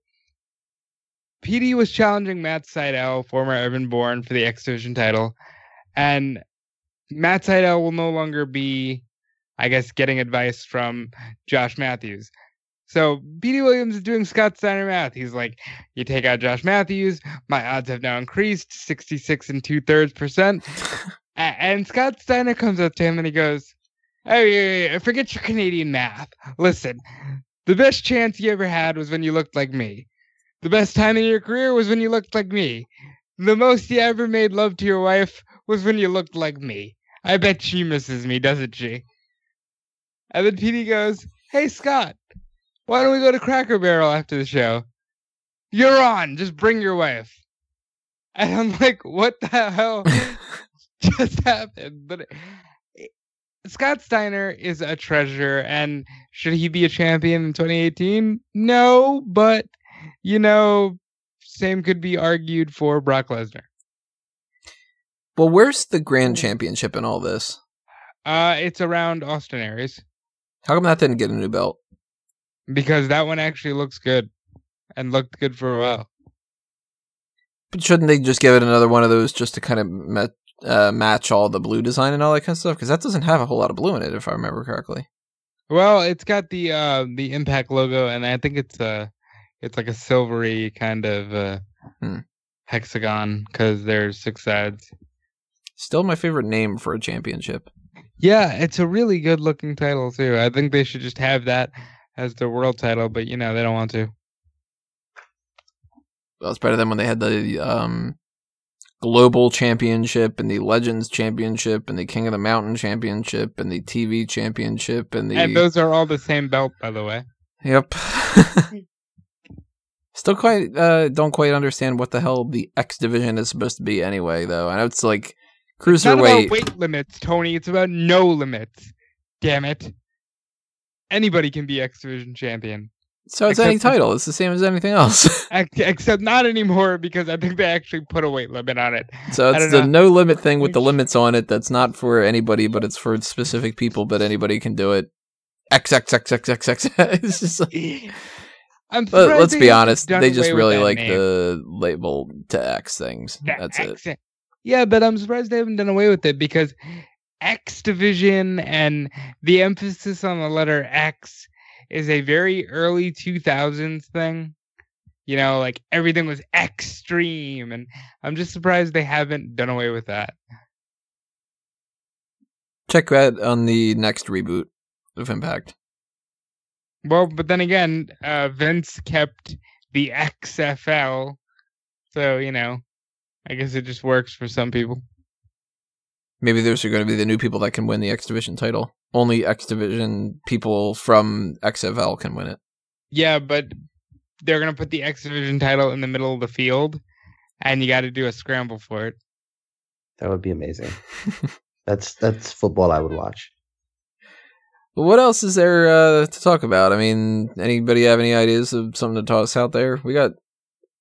Speaker 2: Petey was challenging Matt Sydal, former Evan Bourne, for the X Division title. And Matt Sydal will no longer be, I guess, getting advice from Josh Matthews. So Petey Williams is doing Scott Steiner math. He's like, you take out Josh Matthews, my odds have now increased 66 and two thirds percent. *laughs* And Scott Steiner comes up to him and he goes, Hey, forget your Canadian math. Listen, the best chance you ever had was when you looked like me. The best time in your career was when you looked like me. The most you ever made love to your wife was when you looked like me. I bet she misses me, doesn't she? And then Petey goes, Hey, Scott, why don't we go to Cracker Barrel after the show? You're on. Just bring your wife. And I'm like, what the hell *laughs* just happened? But it- Scott Steiner is a treasure, and should he be a champion in 2018? No, but you know, same could be argued for Brock Lesnar.
Speaker 1: well, where's the grand championship in all this?
Speaker 2: Uh, it's around Austin Aries
Speaker 1: How come that didn't get a new belt?
Speaker 2: because that one actually looks good and looked good for a while.
Speaker 1: But shouldn't they just give it another one of those just to kind of met, uh, match all the blue design and all that kind of stuff? Because that doesn't have a whole lot of blue in it, if I remember correctly.
Speaker 2: Well, it's got the uh the Impact logo, and I think it's uh it's like a silvery kind of uh
Speaker 1: Hmm.
Speaker 2: hexagon because there's six sides.
Speaker 1: Still my favorite name for a championship.
Speaker 2: Yeah, it's a really good looking title too. I think they should just have that as the world title, but you know they don't want to.
Speaker 1: Well, it's better than when they had the um, global championship and the legends championship and the king of the mountain championship and the TV championship and the
Speaker 2: And those are all the same belt, by the way.
Speaker 1: yep. *laughs* *laughs* Still quite uh, don't quite understand what the hell the X division is supposed to be anyway. Though I know it's like cruiserweight.
Speaker 2: It's not about weight limits, Tony. It's about no limits. Damn it. Anybody can be X Division champion.
Speaker 1: So it's
Speaker 2: Except
Speaker 1: any title. It's the same as anything else. *laughs*
Speaker 2: Except not anymore because I think they actually put a weight limit on it.
Speaker 1: so it's the
Speaker 2: know.
Speaker 1: no limit thing with the limits on it. That's not for anybody, but it's for specific people. But anybody can do it. X X X X X X. *laughs* It's just like, *laughs*
Speaker 2: I'm
Speaker 1: but let's be honest. They just really like
Speaker 2: name.
Speaker 1: the label to X things.
Speaker 2: The
Speaker 1: That's it.
Speaker 2: Yeah, but I'm surprised they haven't done away with it because X Division and the emphasis on the letter X is a very early 2000s thing. You know, like everything was extreme, and I'm just surprised they haven't done away with that.
Speaker 1: Check that on the next reboot of Impact.
Speaker 2: Well, but then again, uh, Vince kept the XFL, so you know, I guess it just works for some people.
Speaker 1: Maybe those are going to be the new people that can win the X Division title. Only X Division people from XFL can win it.
Speaker 2: Yeah, but they're gonna put the X Division title in the middle of the field, and you got to do a scramble for it.
Speaker 3: That would be amazing. *laughs* That's that's football I would watch.
Speaker 1: What else is there uh, to talk about? I mean, anybody have any ideas of something to toss out there? We got.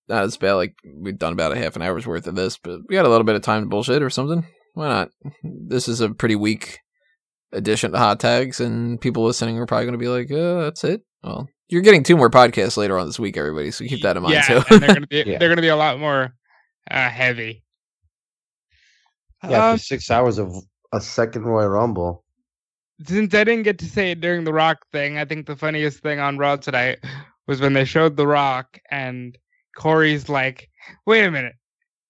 Speaker 1: Uh, it's about like we've done about a half an hour's worth of this, but we got a little bit of time to bullshit or something. Why not? This is a pretty weak addition to hot tags, and people listening are probably going to be like, "Uh, that's it." Well, you're getting two more podcasts later on this week, everybody. So keep that in mind
Speaker 2: yeah,
Speaker 1: too.
Speaker 2: and they're gonna be *laughs*
Speaker 3: Yeah.
Speaker 2: they're gonna be a lot more uh, heavy.
Speaker 3: Yeah,
Speaker 2: Um,
Speaker 3: six hours of a second Royal Rumble.
Speaker 2: Since I didn't get to say it during the Rock thing, I think the funniest thing on Raw tonight was when they showed the Rock and Corey's like, "Wait a minute,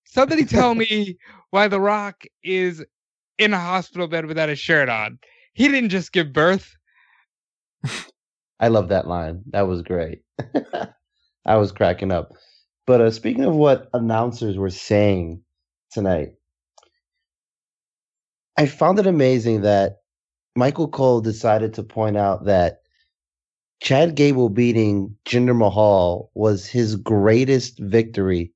Speaker 2: somebody *laughs* tell me why the Rock is in a hospital bed without a shirt on. He didn't just give birth."
Speaker 3: I love that line. That was great. *laughs* I was cracking up. But uh, speaking of what announcers were saying tonight, I found it amazing that Michael Cole decided to point out that Chad Gable beating Jinder Mahal was his greatest victory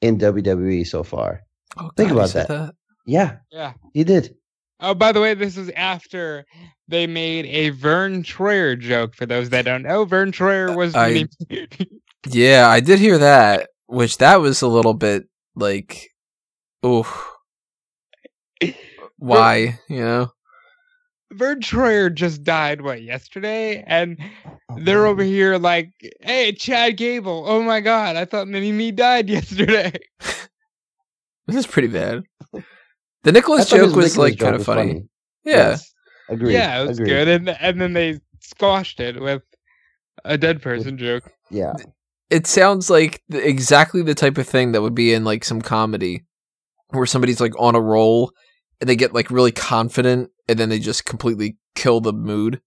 Speaker 3: in WWE so far.
Speaker 1: Oh,
Speaker 3: Think
Speaker 1: God, he
Speaker 3: about
Speaker 1: said
Speaker 3: that. Yeah,
Speaker 2: Yeah.
Speaker 3: he did.
Speaker 2: Oh, by the way, this is after they made a Verne Troyer joke. For those that don't know, Verne Troyer uh, was
Speaker 1: I- *laughs* *laughs* Yeah, I did hear that, which that was a little bit like, oh, why? You know,
Speaker 2: Verne Troyer just died what yesterday, and they're over here like, "Hey, Chad Gable! Oh my God, I thought Mini Me died *laughs* yesterday." *laughs*
Speaker 1: this is pretty bad. The Nicholas
Speaker 3: I thought his
Speaker 1: joke was
Speaker 3: Nicholas
Speaker 1: like
Speaker 3: joke
Speaker 1: kind of
Speaker 3: was
Speaker 1: funny. Yeah,
Speaker 3: Yes. Agreed.
Speaker 2: yeah, it was
Speaker 3: Agreed.
Speaker 2: good, and and then they squashed it with a dead person joke.
Speaker 3: Yeah.
Speaker 1: it sounds like exactly the type of thing that would be in like some comedy where somebody's like on a roll and they get like really confident and then they just completely kill the mood.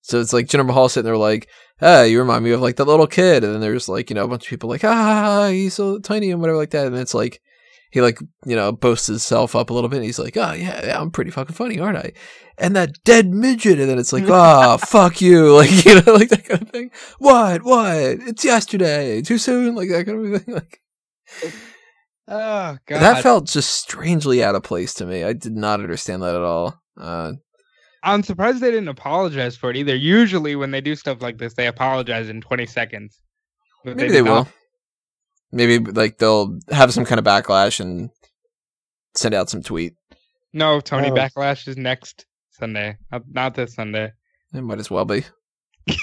Speaker 1: So it's like Jinder Mahal sitting there like, ah, you remind me of like that little kid. And then there's like, you know, a bunch of people like, ah, he's so tiny and whatever like that. And it's like, he like, you know, boasts himself up a little bit. And he's like, oh, yeah, yeah, I'm pretty fucking funny, aren't I? And that dead midget. And then it's like, ah, *laughs* fuck you. *laughs* Like, you know, like that kind of thing. What? What? It's yesterday. Too soon? Like that kind of thing. *laughs* Like
Speaker 2: Oh God,
Speaker 1: that felt just strangely out of place to me. I did not understand that at all. Uh,
Speaker 2: I'm surprised they didn't apologize for it either. Usually, when they do stuff like this, they apologize in 20 seconds. But
Speaker 1: maybe
Speaker 2: did
Speaker 1: they,
Speaker 2: not.
Speaker 1: will. Maybe like they'll have some kind of backlash and send out some tweet.
Speaker 2: No, Tony
Speaker 3: Oh.
Speaker 2: Backlash is next Sunday, not, not this Sunday.
Speaker 1: It might as well be. *laughs*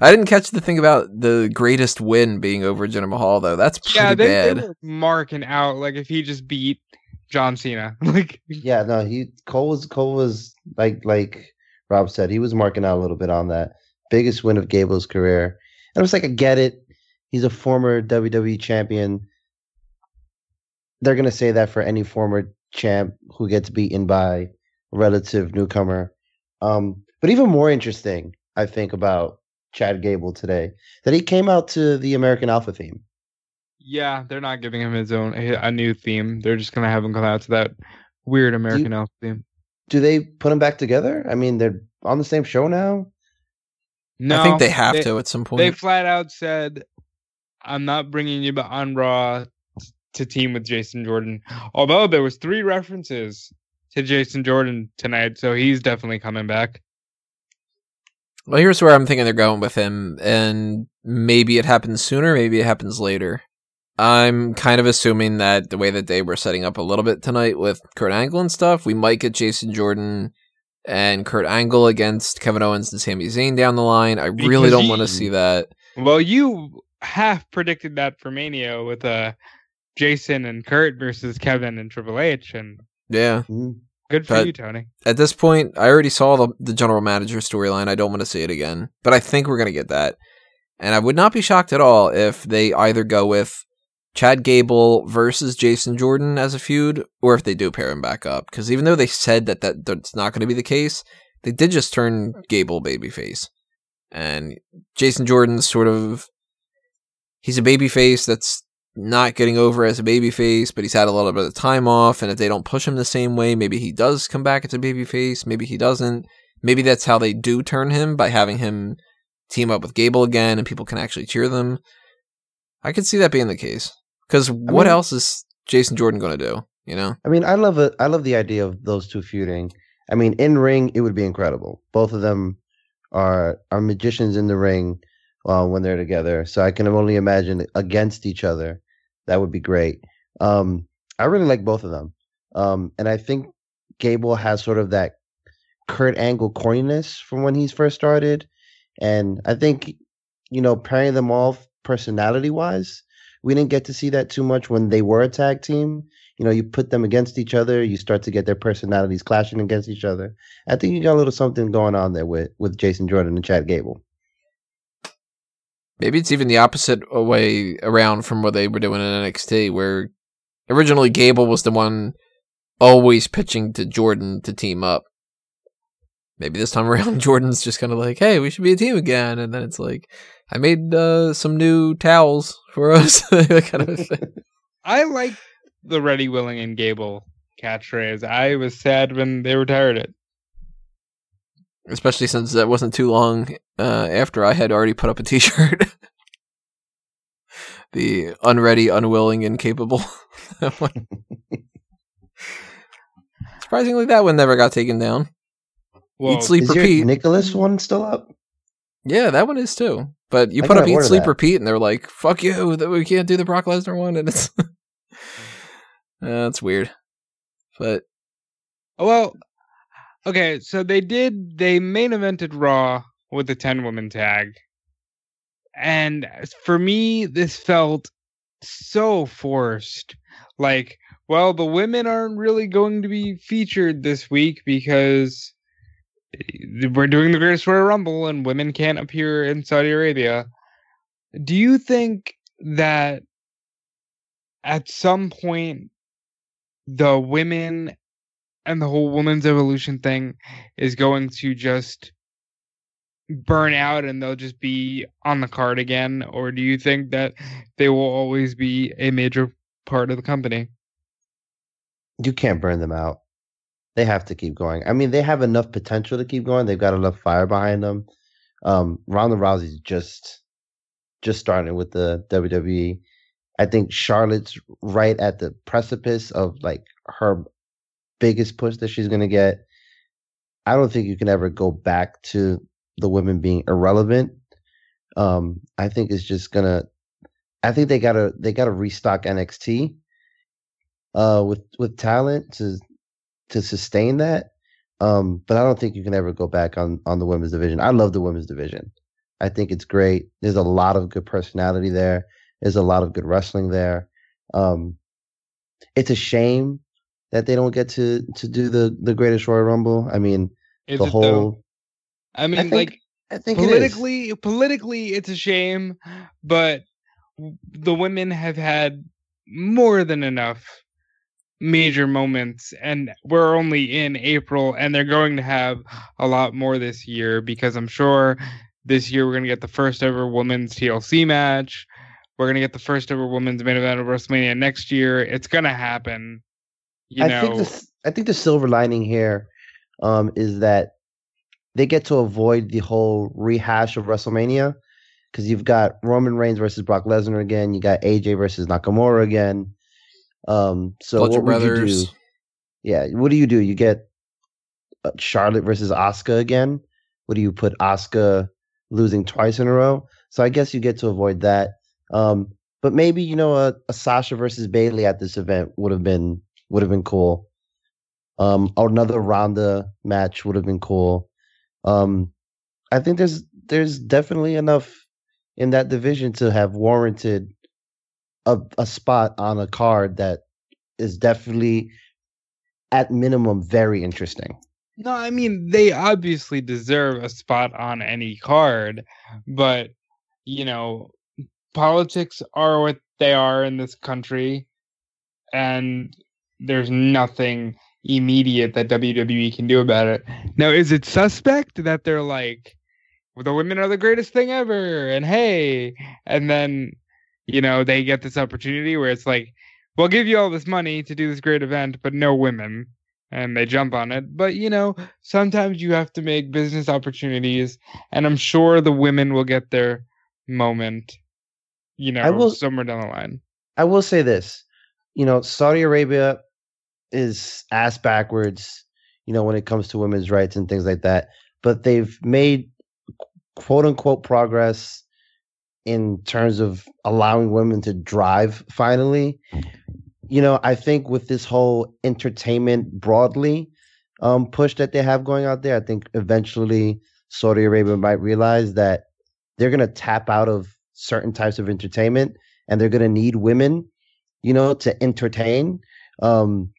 Speaker 1: I didn't catch the thing about the greatest win being over Jinder Mahal though. That's pretty
Speaker 2: yeah, they, they
Speaker 1: bad.
Speaker 2: were marking out like if he just beat John Cena. *laughs* like,
Speaker 3: Yeah, no, he Cole was Cole was like like Rob said, he was marking out a little bit on that biggest win of Gable's career. And I was like, I get it. He's a former WWE champion. They're gonna say that for any former champ who gets beaten by a relative newcomer. Um, but even more interesting, I think, about Chad Gable today, that he came out to the American Alpha theme.
Speaker 2: yeah, they're not giving him his own a a new theme. They're just gonna have him come out to that weird American Alpha theme.
Speaker 3: Do they put him back together? I mean, they're on the same show now.
Speaker 2: No,
Speaker 1: I think they have
Speaker 2: they,
Speaker 1: to at some point.
Speaker 2: They flat out said, "I'm not bringing you on Raw to team with Jason Jordan." Although there was three references to Jason Jordan tonight, so he's definitely coming back.
Speaker 1: Well, here's where I'm thinking they're going with him, and maybe it happens sooner, maybe it happens later. I'm kind of assuming that the way that they were setting up a little bit tonight with Kurt Angle and stuff, we might get Jason Jordan and Kurt Angle against Kevin Owens and Sami Zayn down the line. I really don't want to see that.
Speaker 2: Well, you half predicted that for Mania with uh Jason and Kurt versus Kevin and Triple H, and
Speaker 1: Yeah.
Speaker 2: Good for
Speaker 1: But-
Speaker 2: you, Tony.
Speaker 1: At this point, I already saw the, the general manager storyline. I don't want to see it again, but I think we're going to get that. And I would not be shocked at all if they either go with Chad Gable versus Jason Jordan as a feud, or if they do pair him back up. Because even though they said that, that that's not going to be the case, they did just turn Gable babyface. And Jason Jordan's sort of. He's a babyface that's not getting over as a babyface, but he's had a little bit of time off. And if they don't push him the same way, maybe he does come back as a babyface. Maybe he doesn't. Maybe that's how they do turn him by having him team up with Gable again, and people can actually cheer them. I could see that being the case. Because what
Speaker 3: mean-
Speaker 1: else is Jason Jordan going to do? You know,
Speaker 3: I mean, I love it. I love the idea of those two feuding. I mean, in ring, it would be incredible. Both of them are are magicians in the ring uh, when they're together. So I can only imagine against each other. That would be great. Um, I really like both of them, um, and I think Gable has sort of that Kurt Angle corniness from when he's first started, and I think you know pairing them off personality wise, we didn't get to see that too much when they were a tag team you know, you put them against each other, you start to get their personalities clashing against each other. I think you got a little something going on there with with Jason Jordan and Chad Gable.
Speaker 1: Maybe it's even the opposite way around from what they were doing in NXT, where originally Gable was the one always pitching to Jordan to team up. Maybe this time *laughs* around, Jordan's just kind of like, "Hey, we should be a team again," and then it's like, "I made uh, some new towels for *laughs* us," *laughs* kind of thing.
Speaker 2: I like the Ready, Willing, and Gable catchphrase. I was sad when they retired it.
Speaker 1: Especially since that wasn't too long uh, after I had already put up a T-shirt. *laughs* the unready, unwilling, incapable. *laughs* That one. *laughs* Surprisingly, that one never got taken down.
Speaker 2: Well,
Speaker 1: Eat, sleep,
Speaker 3: Is your
Speaker 1: repeat.
Speaker 3: Nicholas one still up?
Speaker 1: Yeah, that one is too. But you
Speaker 3: I
Speaker 1: put up eat, sleep,
Speaker 3: that.
Speaker 1: repeat, and they're like, "Fuck you! We can't do the Brock Lesnar one," and it's uh, that's weird. But Oh
Speaker 2: Well, okay, so they did. They main evented Raw with the ten woman tag, and for me, this felt so forced. Like, well, the women aren't really going to be featured this week because we're doing the Greatest Royal Rumble, and women can't appear in Saudi Arabia. Do you think that at some point the women and the whole women's evolution thing is going to just burn out and they'll just be on the card again or do you think that they will always be a major part of the company
Speaker 3: You can't burn them out. They have to keep going. I mean, they have enough potential to keep going. They've got enough fire behind them. Um, Ronda Rousey's just just starting with the WWE. I think Charlotte's right at the precipice of like her biggest push that she's gonna get. I don't think you can ever go back to the women being irrelevant. Um, I think it's just gonna. I think they gotta they gotta restock NXT uh, with with talent to to sustain that. Um, but I don't think you can ever go back on on the women's division. I love the women's division. I think it's great. There's a lot of good personality there. There's a lot of good wrestling there. Um, it's a shame that they don't get to to do the the greatest Royal Rumble. I mean,
Speaker 2: is
Speaker 3: the whole.
Speaker 2: though i mean
Speaker 3: think
Speaker 2: like
Speaker 3: I think it is.
Speaker 2: politically politically it's a shame but the women have had more than enough major moments and we're only in April and they're going to have a lot more this year because I'm sure this year we're going to get the first ever women's TLC match. We're going to get the first ever women's main event of WrestleMania next year. It's going to happen. You
Speaker 3: I
Speaker 2: know,
Speaker 3: think the I think the silver lining here um, is that they get to avoid the whole rehash of WrestleMania because you've got Roman Reigns versus Brock Lesnar again. You got AJ versus Nakamura again. Um, so
Speaker 1: Bludgeon
Speaker 3: what would you do? Yeah, what do you do? You get uh, Charlotte versus Asuka again, what do you put Asuka losing twice in a row? So I guess you get to avoid that. Um, but maybe you know a, a Sasha versus Bayley at this event would have been would have been cool. Um, another Ronda match would have been cool. Um, I think there's there's definitely enough in that division to have warranted a, a spot on a card that is definitely at minimum very interesting.
Speaker 2: No, I mean they obviously deserve a spot on any card, but you know, politics are what they are in this country, and there's nothing immediate that WWE can do about it. Now, is it suspect that they're like, well, the women are the greatest thing ever, and hey, and then you know they get this opportunity where it's like, we'll give you all this money to do this great event, but no women. And they jump on it. But, you know, sometimes you have to make business opportunities. And I'm sure the women will get their moment, you know,
Speaker 3: will-
Speaker 2: somewhere down the line.
Speaker 3: I will say this, you know, Saudi Arabia is ass backwards, you know, when it comes to women's rights and things like that. But they've made quote unquote progress in terms of allowing women to drive finally. You know, I think with this whole entertainment broadly um, push that they have going out there, I think eventually Saudi Arabia might realize that they're going to tap out of certain types of entertainment and they're going to need women, you know, to entertain. Um,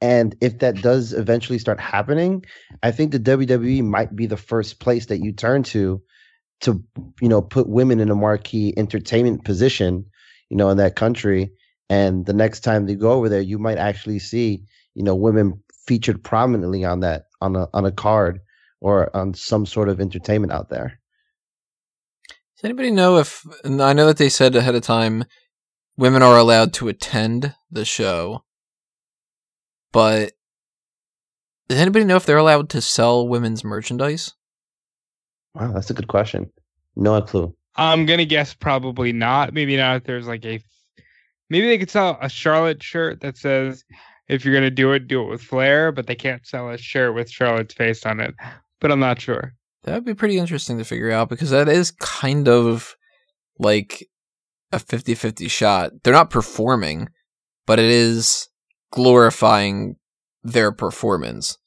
Speaker 3: and if that does eventually start happening, I think the WWE might be the first place that you turn to to, you know, put women in a marquee entertainment position, you know, in that country. And the next time they go over there, you might actually see, you know, women featured prominently on that on a on a card or on some sort of entertainment out there.
Speaker 1: Does anybody know if? I know that they said ahead of time women are allowed to attend the show, but does anybody know if they're allowed to sell women's merchandise?
Speaker 3: Wow, that's a good question. No clue.
Speaker 2: I'm going to guess probably not. Maybe not if there's like a. Maybe they could sell a Charlotte shirt that says, if you're going to do it, do it with flair, but they can't sell a shirt with Charlotte's face on it. But I'm not sure.
Speaker 1: That would be pretty interesting to figure out because that is kind of like a 50 50 shot. They're not performing, but it is glorifying their performance.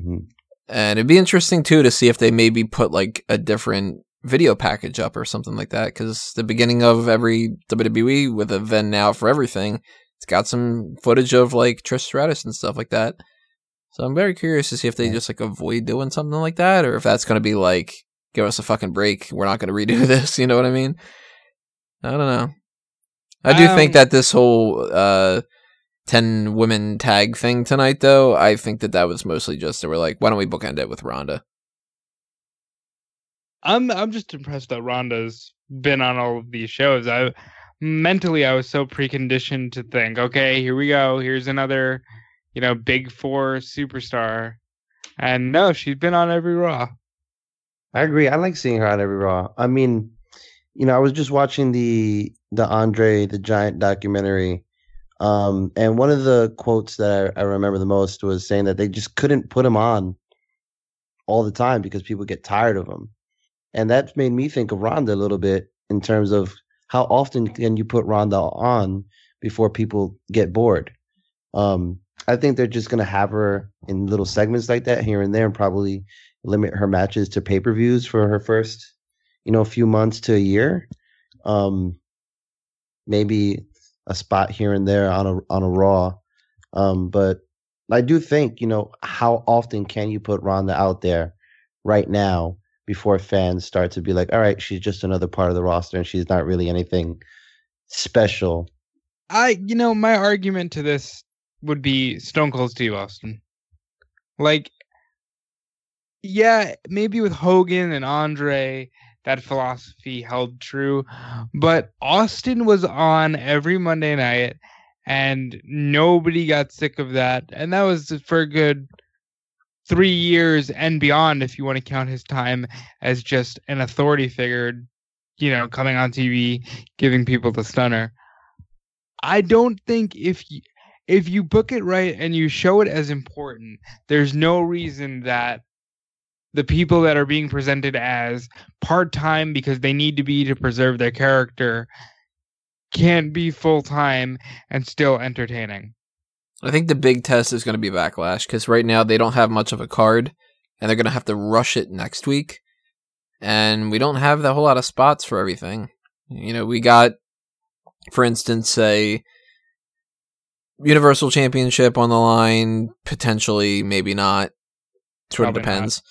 Speaker 3: Mhm.
Speaker 1: And it'd be interesting too to see if they maybe put like a different video package up or something like that because the beginning of every WWE with a Then Now for everything, it's got some footage of like Trish Stratus and stuff like that. So I'm very curious to see if they
Speaker 3: Yeah.
Speaker 1: just like avoid doing something like that or if that's going to be like, give us a fucking break. We're not going to redo *laughs* this. You know what I mean? I don't know. I do think
Speaker 2: Um,
Speaker 1: that this whole uh, 10 women tag thing tonight, though, I think that that was mostly just they were like, why don't we bookend it with Ronda?
Speaker 2: I'm I'm just impressed that Ronda's been on all of these shows. I mentally I was so preconditioned to think, okay, here we go. Here's another, you know, big four superstar. And no, she's been on every Raw.
Speaker 3: I agree. I like seeing her on every Raw. I mean, you know, I was just watching the the Andre the Giant documentary, um, and one of the quotes that I, I remember the most was saying that they just couldn't put him on all the time because people get tired of him, and that made me think of Ronda a little bit in terms of how often can you put Ronda on before people get bored. Um, I think they're just gonna have her in little segments like that here and there, and probably limit her matches to pay per views for her first, you know, few months to a year. Um, maybe a spot here and there on a on a Raw. Um, but I do think, you know, how often can you put Ronda out there right now before fans start to be like, all right, she's just another part of the roster and she's not really anything special.
Speaker 2: I you know, my argument to this would be Stone Cold Steve Austin. Like yeah, maybe with Hogan and Andre that philosophy held true, but Austin was on every Monday night and nobody got sick of that. And that was for a good 3 years and beyond if you want to count his time as just an authority figure, you know, coming on TV giving people the stunner. I don't think if you if you book it right and you show it as important, there's no reason that the people that are being presented as part time because they need to be to preserve their character can't be full time and still entertaining.
Speaker 1: I think the big test is going to be Backlash because right now they don't have much of a card, and they're going to have to rush it next week, and we don't have that whole lot of spots for everything. You know, we got, for instance, a Universal Championship on the line, potentially, maybe not. Sort of
Speaker 2: Probably not.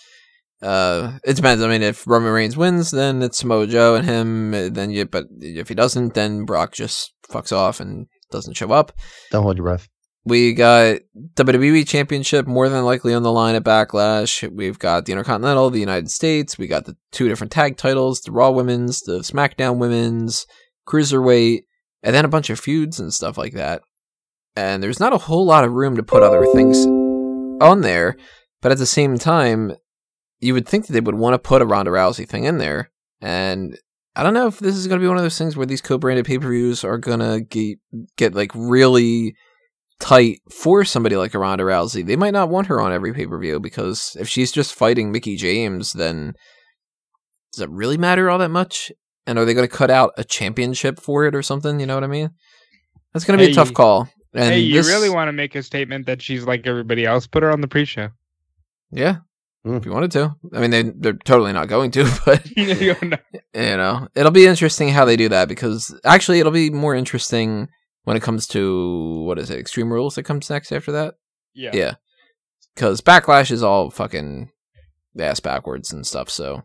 Speaker 1: Uh, it depends. I mean, if Roman Reigns wins, then it's Samoa Joe and him. uh, Then you, but if he doesn't, then Brock just fucks off and doesn't show up.
Speaker 3: Don't hold your breath.
Speaker 1: We got WWE Championship more than likely on the line at Backlash. We've got the Intercontinental, the United States. We got the two different tag titles, the Raw Women's, the SmackDown Women's, Cruiserweight, and then a bunch of feuds and stuff like that. And there's not a whole lot of room to put other things on there, but at the same time, you would think that they would want to put a Ronda Rousey thing in there. And I don't know if this is going to be one of those things where these co-branded pay-per-views are going to get, get like really tight for somebody like a Ronda Rousey. They might not want her on every pay-per-view because if she's just fighting Mickie James, then does it really matter all that much? And are they going to cut out a championship for it or something? You know what I mean? That's going to be a tough call. And
Speaker 2: hey, you
Speaker 1: this-
Speaker 2: really want to make a statement that she's like everybody else? Put her on the pre-show.
Speaker 1: Yeah.
Speaker 3: Mm.
Speaker 1: If you wanted to. I mean, they, they're totally not going to, *laughs* but *laughs*
Speaker 2: You know,
Speaker 1: you know it'll be interesting how they do that because actually it'll be more interesting when it comes to what is it extreme rules that comes next after that
Speaker 2: yeah.
Speaker 1: yeah because backlash is all fucking ass backwards and stuff so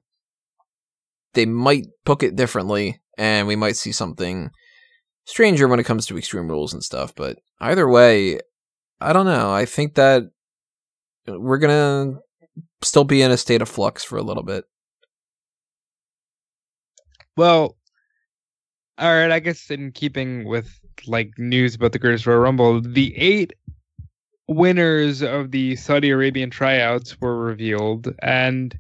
Speaker 1: they might book it differently and we might see something stranger when it comes to extreme rules and stuff but either way i don't know i think that we're gonna still be in a state of flux for a little bit
Speaker 2: Well, all right. I guess in keeping with like news about the Greatest Royal Rumble, the eight winners of the Saudi Arabian tryouts were revealed, and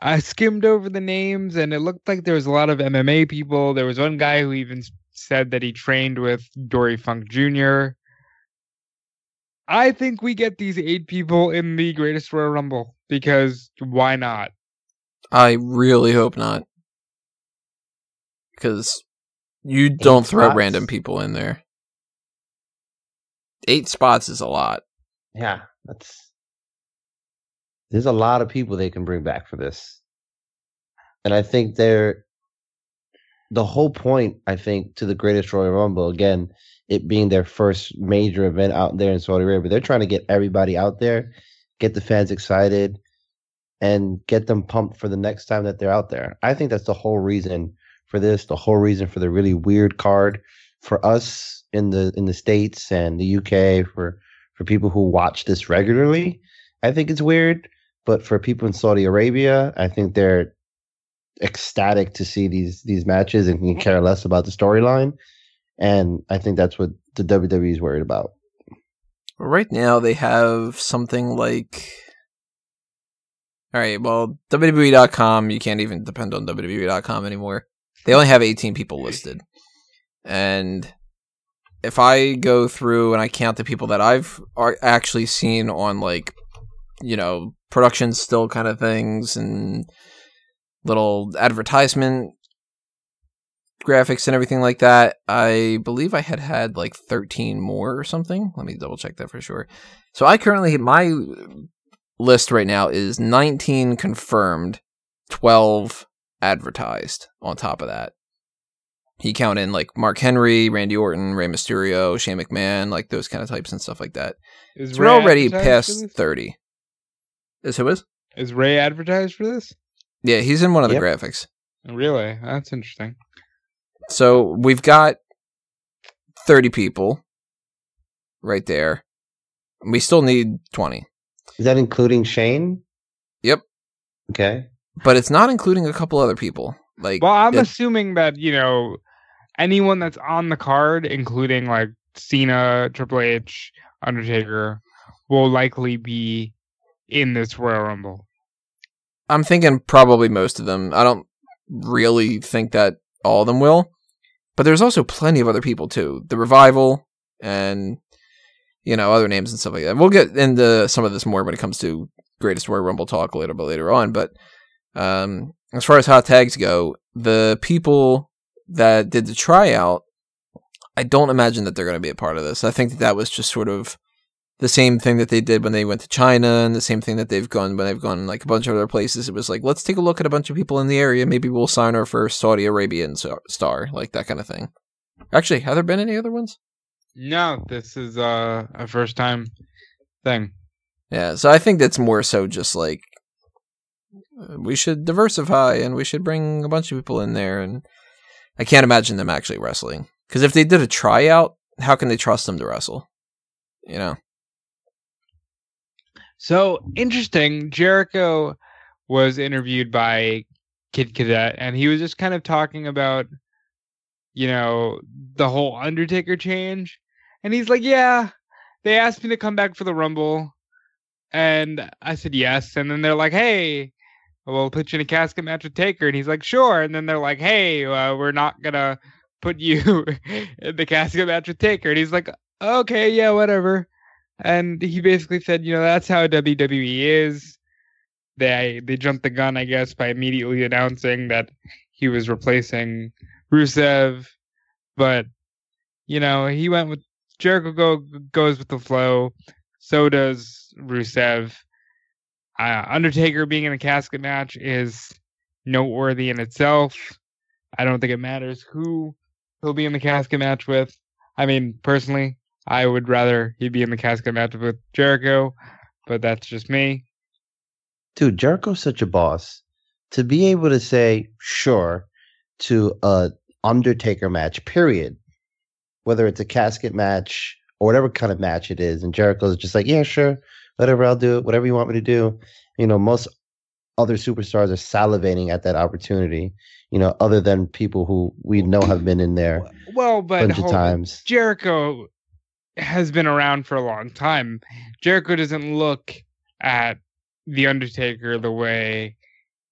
Speaker 2: I skimmed over the names, and it looked like there was a lot of MMA people. There was one guy who even said that he trained with Dory Funk Jr. I think we get these eight people in the Greatest Royal Rumble because why not?
Speaker 1: I really hope not. Because you don't throw
Speaker 3: spots?
Speaker 1: random people in there. Eight spots is a lot.
Speaker 3: Yeah, that's. There's a lot of people they can bring back for this, and I think they're. The whole point, I think, to the Greatest Royal Rumble again, it being their first major event out there in Saudi Arabia, they're trying to get everybody out there, get the fans excited, and get them pumped for the next time that they're out there. I think that's the whole reason for this, the whole reason for the really weird card for us in the in the states and the UK for for people who watch this regularly. I think it's weird, but for people in Saudi Arabia, I think they're ecstatic to see these these matches and can care less about the storyline. And I think that's what the WWE is worried about.
Speaker 1: Right now, they have something like. Alright, well, WWE.com, you can't even depend on WWE.com anymore. They only have 18 people listed. And if I go through and I count the people that I've actually seen on, like, you know, production still kind of things and little advertisement graphics and everything like that, I believe I had had like 13 more or something. Let me double check that for sure. So I currently, my list right now is 19 confirmed, 12 advertised on top of that. He count in like Mark Henry, Randy Orton, Rey Mysterio, Shane McMahon, like those kind of types and stuff like that.
Speaker 2: Is
Speaker 1: So we're
Speaker 2: Ray
Speaker 1: already past 30. Is who is?
Speaker 2: Is Ray advertised for this?
Speaker 1: Yeah, he's in one of the graphics.
Speaker 2: Really? That's interesting.
Speaker 1: So we've got 30 people right there. We still need 20,
Speaker 3: Is that including Shane?
Speaker 1: Yep.
Speaker 3: Okay.
Speaker 1: but it's not including a couple other people. Like,
Speaker 2: Well, I'm
Speaker 1: it-
Speaker 2: assuming that you know anyone that's on the card, including like Cena, Triple H, Undertaker, will likely be in this Royal Rumble.
Speaker 1: I'm thinking probably most of them. I don't really think that all of them will, but there's also plenty of other people too. The revival and you know other names and stuff like that. We'll get into some of this more when it comes to greatest Royal Rumble talk a little bit later on. But um, as far as hot tags go, the people that did the tryout, I don't imagine that they're going to be a part of this. I think that that was just sort of the same thing that they did when they went to China and the same thing that they've gone when they've gone like a bunch of other places. It was like, let's take a look at a bunch of people in the area. Maybe we'll sign our first Saudi Arabian star, like that kind of thing. Actually, have there been any other ones?
Speaker 2: No, this is uh, a first time thing.
Speaker 1: Yeah, so I think that's more so just like we should diversify and we should bring a bunch of people in there and I can't imagine them actually wrestling. Because if they did a tryout, how can they trust them to wrestle? You know?
Speaker 2: So interesting. Jericho was interviewed by Kid Cadet, and he was just kind of talking about, you know, the whole Undertaker change. And he's like, Yeah, they asked me to come back for the Rumble. And I said yes. And then they're like, Hey, we'll put you in a casket match with Taker. And he's like, Sure. And then they're like, Hey, uh, we're not going to put you *laughs* in the casket match with Taker. And he's like, Okay, yeah, whatever. And he basically said, you know, that's how WWE is. They they jumped the gun, I guess, by immediately announcing that he was replacing Rusev. But you know, he went with Jericho go, goes with the flow. So does Rusev. Uh, Undertaker being in a casket match is noteworthy in itself. I don't think it matters who he'll be in the casket match with. I mean, personally, I would rather he be in the casket match with Jericho, but that's just me.
Speaker 3: Dude, Jericho's such a boss. To be able to say sure to a Undertaker match, period, whether it's a casket match or whatever kind of match it is, and Jericho's just like, yeah, sure, whatever, I'll do it, whatever you want me to do. You know, most other superstars are salivating at that opportunity. You know, other than people who we know have been in there.
Speaker 2: Well, but bunch of times. Jericho has been around for a long time. Jericho doesn't look at the Undertaker the way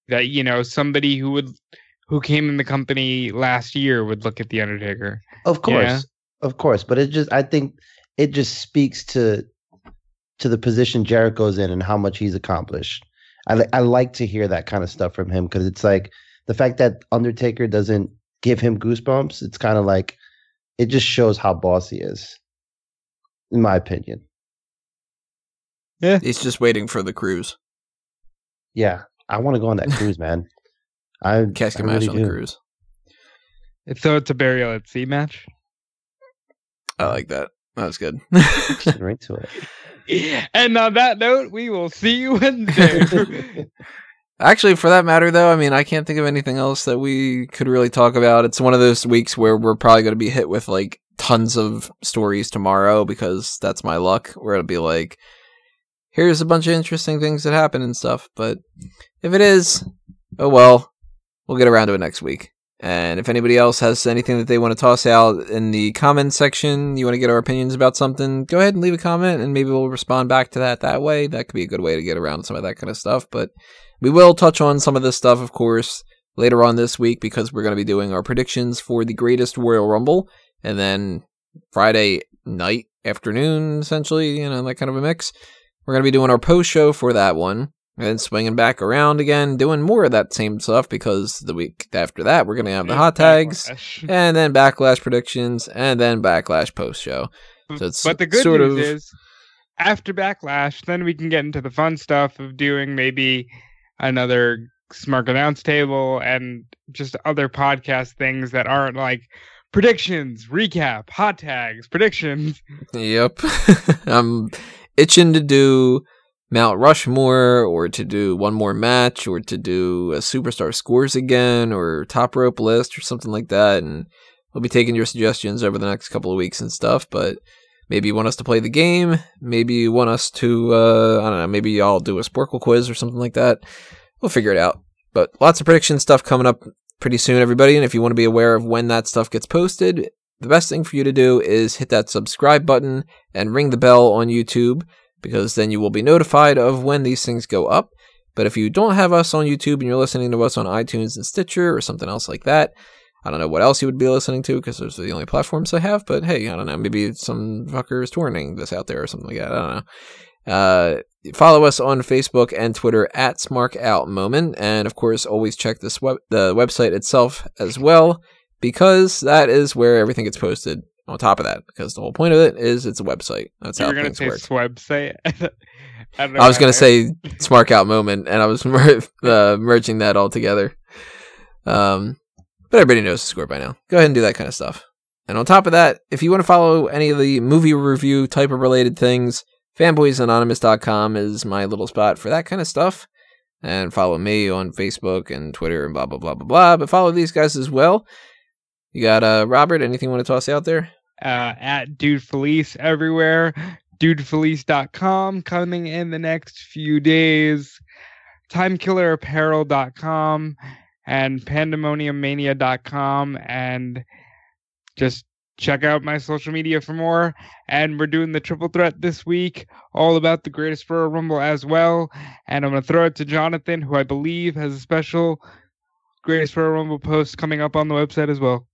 Speaker 2: that you know somebody who would who came in the company last year would look at the Undertaker.
Speaker 3: Of course, yeah? of course, but it just I think it just speaks to to the position Jericho's in and how much he's accomplished. I I like to hear that kind of stuff from him because it's like the fact that Undertaker doesn't give him goosebumps. It's kind of like it just shows how bossy he is in my opinion.
Speaker 1: Yeah, he's just waiting for the cruise.
Speaker 3: Yeah, I want to go on that *laughs* cruise, man. I
Speaker 1: casket match on the cruise.
Speaker 2: So it's a burial at sea match.
Speaker 1: I like that. That was good.
Speaker 3: right to it. *laughs*
Speaker 2: And on that note, we will see you Wednesday. *laughs*
Speaker 1: Actually, for that matter, though, I mean, I can't think of anything else that we could really talk about. It's one of those weeks where we're probably going to be hit with like tons of stories tomorrow because that's my luck, where it'll be like, here's a bunch of interesting things that happen and stuff. But if it is, oh well, we'll get around to it next week. And if anybody else has anything that they want to toss out in the comment section, you want to get our opinions about something, go ahead and leave a comment and maybe we'll respond back to that that way. That could be a good way to get around some of that kind of stuff. But we will touch on some of this stuff, of course, later on this week because we're going to be doing our predictions for the greatest Royal Rumble and then Friday night, afternoon, essentially, you know, that kind of a mix. We're going to be doing our post show for that one and then swinging back around again, doing more of that same stuff because the week after that, we're going to have the hot tags *laughs* and then backlash predictions and then backlash post show.
Speaker 2: So but the good news of... is after backlash, then we can get into the fun stuff of doing maybe another smart announce table and just other podcast things that aren't like predictions, recap, hot tags, predictions.
Speaker 1: Yep. *laughs* I'm itching to do Mount Rushmore or to do one more match or to do a superstar scores again or top rope list or something like that. And we'll be taking your suggestions over the next couple of weeks and stuff. But maybe you want us to play the game. Maybe you want us to, uh, I don't know, maybe I'll do a Sporcle quiz or something like that. We'll figure it out. But lots of prediction stuff coming up pretty soon, everybody. And if you want to be aware of when that stuff gets posted, the best thing for you to do is hit that subscribe button and ring the bell on YouTube because then you will be notified of when these things go up. But if you don't have us on YouTube and you're listening to us on iTunes and Stitcher or something else like that, I don't know what else you would be listening to because those are the only platforms I have. But hey, I don't know. Maybe some fucker is touring this out there or something like that. I don't know. Uh, follow us on Facebook and Twitter at SmarkOutMoment, and of course, always check this web- the website itself as well because that is where everything gets posted. On top of that, because the whole point of it is it's a website. That's
Speaker 2: You
Speaker 1: how things work.
Speaker 2: website. *laughs* I,
Speaker 1: I was gonna say *laughs* Smark Out Moment, and I was *laughs* mer- uh, merging that all together. Um, but everybody knows the score by now. Go ahead and do that kind of stuff. And on top of that, if you want to follow any of the movie review type of related things, fanboysanonymous.com is my little spot for that kind of stuff. And follow me on Facebook and Twitter and blah blah blah blah blah. But follow these guys as well. You got uh Robert, anything you want to toss out there?
Speaker 2: uh, at Dude Felice everywhere. DudeFelice.com coming in the next few days. TimekillerApparel.com and PandemoniumMania.com and just check out my social media for more. And we're doing the triple threat this week, all about the greatest Royal Rumble as well. And I'm gonna throw it to Jonathan, who I believe has a special greatest Royal Rumble post coming up on the website as well.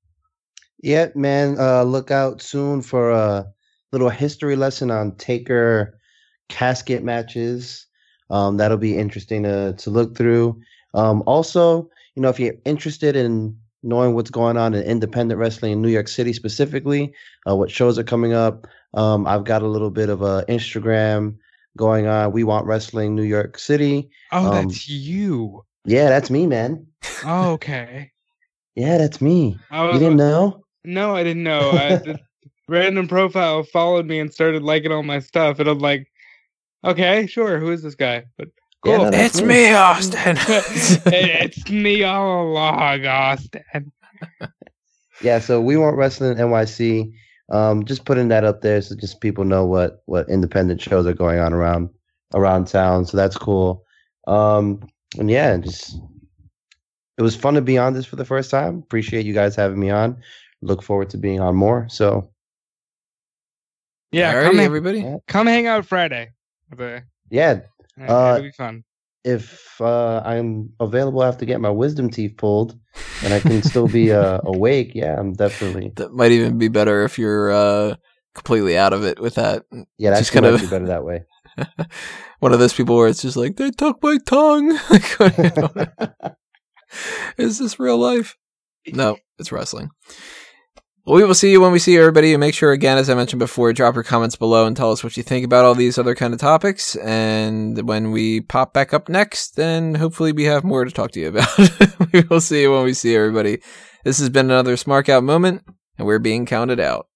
Speaker 3: Yeah, man. Uh, look out soon for a little history lesson on Taker casket matches. Um, that'll be interesting to to look through. Um, also, you know, if you're interested in knowing what's going on in independent wrestling in New York City specifically, uh, what shows are coming up, um, I've got a little bit of a Instagram going on. We want wrestling New York City.
Speaker 2: Oh,
Speaker 3: Um,
Speaker 2: that's you.
Speaker 3: Yeah, that's me, man.
Speaker 2: Oh, okay. *laughs*
Speaker 3: Yeah, that's me.
Speaker 2: I
Speaker 3: You didn't know?
Speaker 2: no, I didn't know. I, *laughs* random profile followed me and started liking all my stuff, and I'm like, okay, sure. Who is this guy? But
Speaker 3: Yeah, no,
Speaker 1: it's
Speaker 3: me.
Speaker 1: me, Austin. *laughs*
Speaker 2: it's me all along, Austin.
Speaker 3: Yeah, so we want wrestling NYC. Um, just putting that up there so just people know what what independent shows are going on around around town. So that's cool. Um, and yeah, just it was fun to be on this for the first time. Appreciate you guys having me on. Look forward to being on more. So
Speaker 2: Yeah,
Speaker 1: Alrighty,
Speaker 2: come,
Speaker 1: everybody.
Speaker 2: come hang out Friday. The-
Speaker 3: yeah,
Speaker 2: uh,
Speaker 3: Uh,
Speaker 2: it'll be fun.
Speaker 3: if uh, I'm available, I have to get my wisdom teeth pulled, and I can still be uh, *laughs* awake. Yeah, I'm definitely.
Speaker 1: That might even be better if you're uh, completely out of it with that.
Speaker 3: Yeah, that's
Speaker 1: Just
Speaker 3: gonna
Speaker 1: kind
Speaker 3: be
Speaker 1: of-
Speaker 3: better that way. *laughs*
Speaker 1: One of those people where it's just like they took my tongue. *laughs* Like, you know, Is this real life? No, it's wrestling. We will see you when we see everybody. And make sure, again, as I mentioned before, drop your comments below and tell us what you think about all these other kind of topics. And when we pop back up next, then hopefully we have more to talk to you about. *laughs* we will see you when we see everybody. This has been another Smark Out moment, and we're being counted out.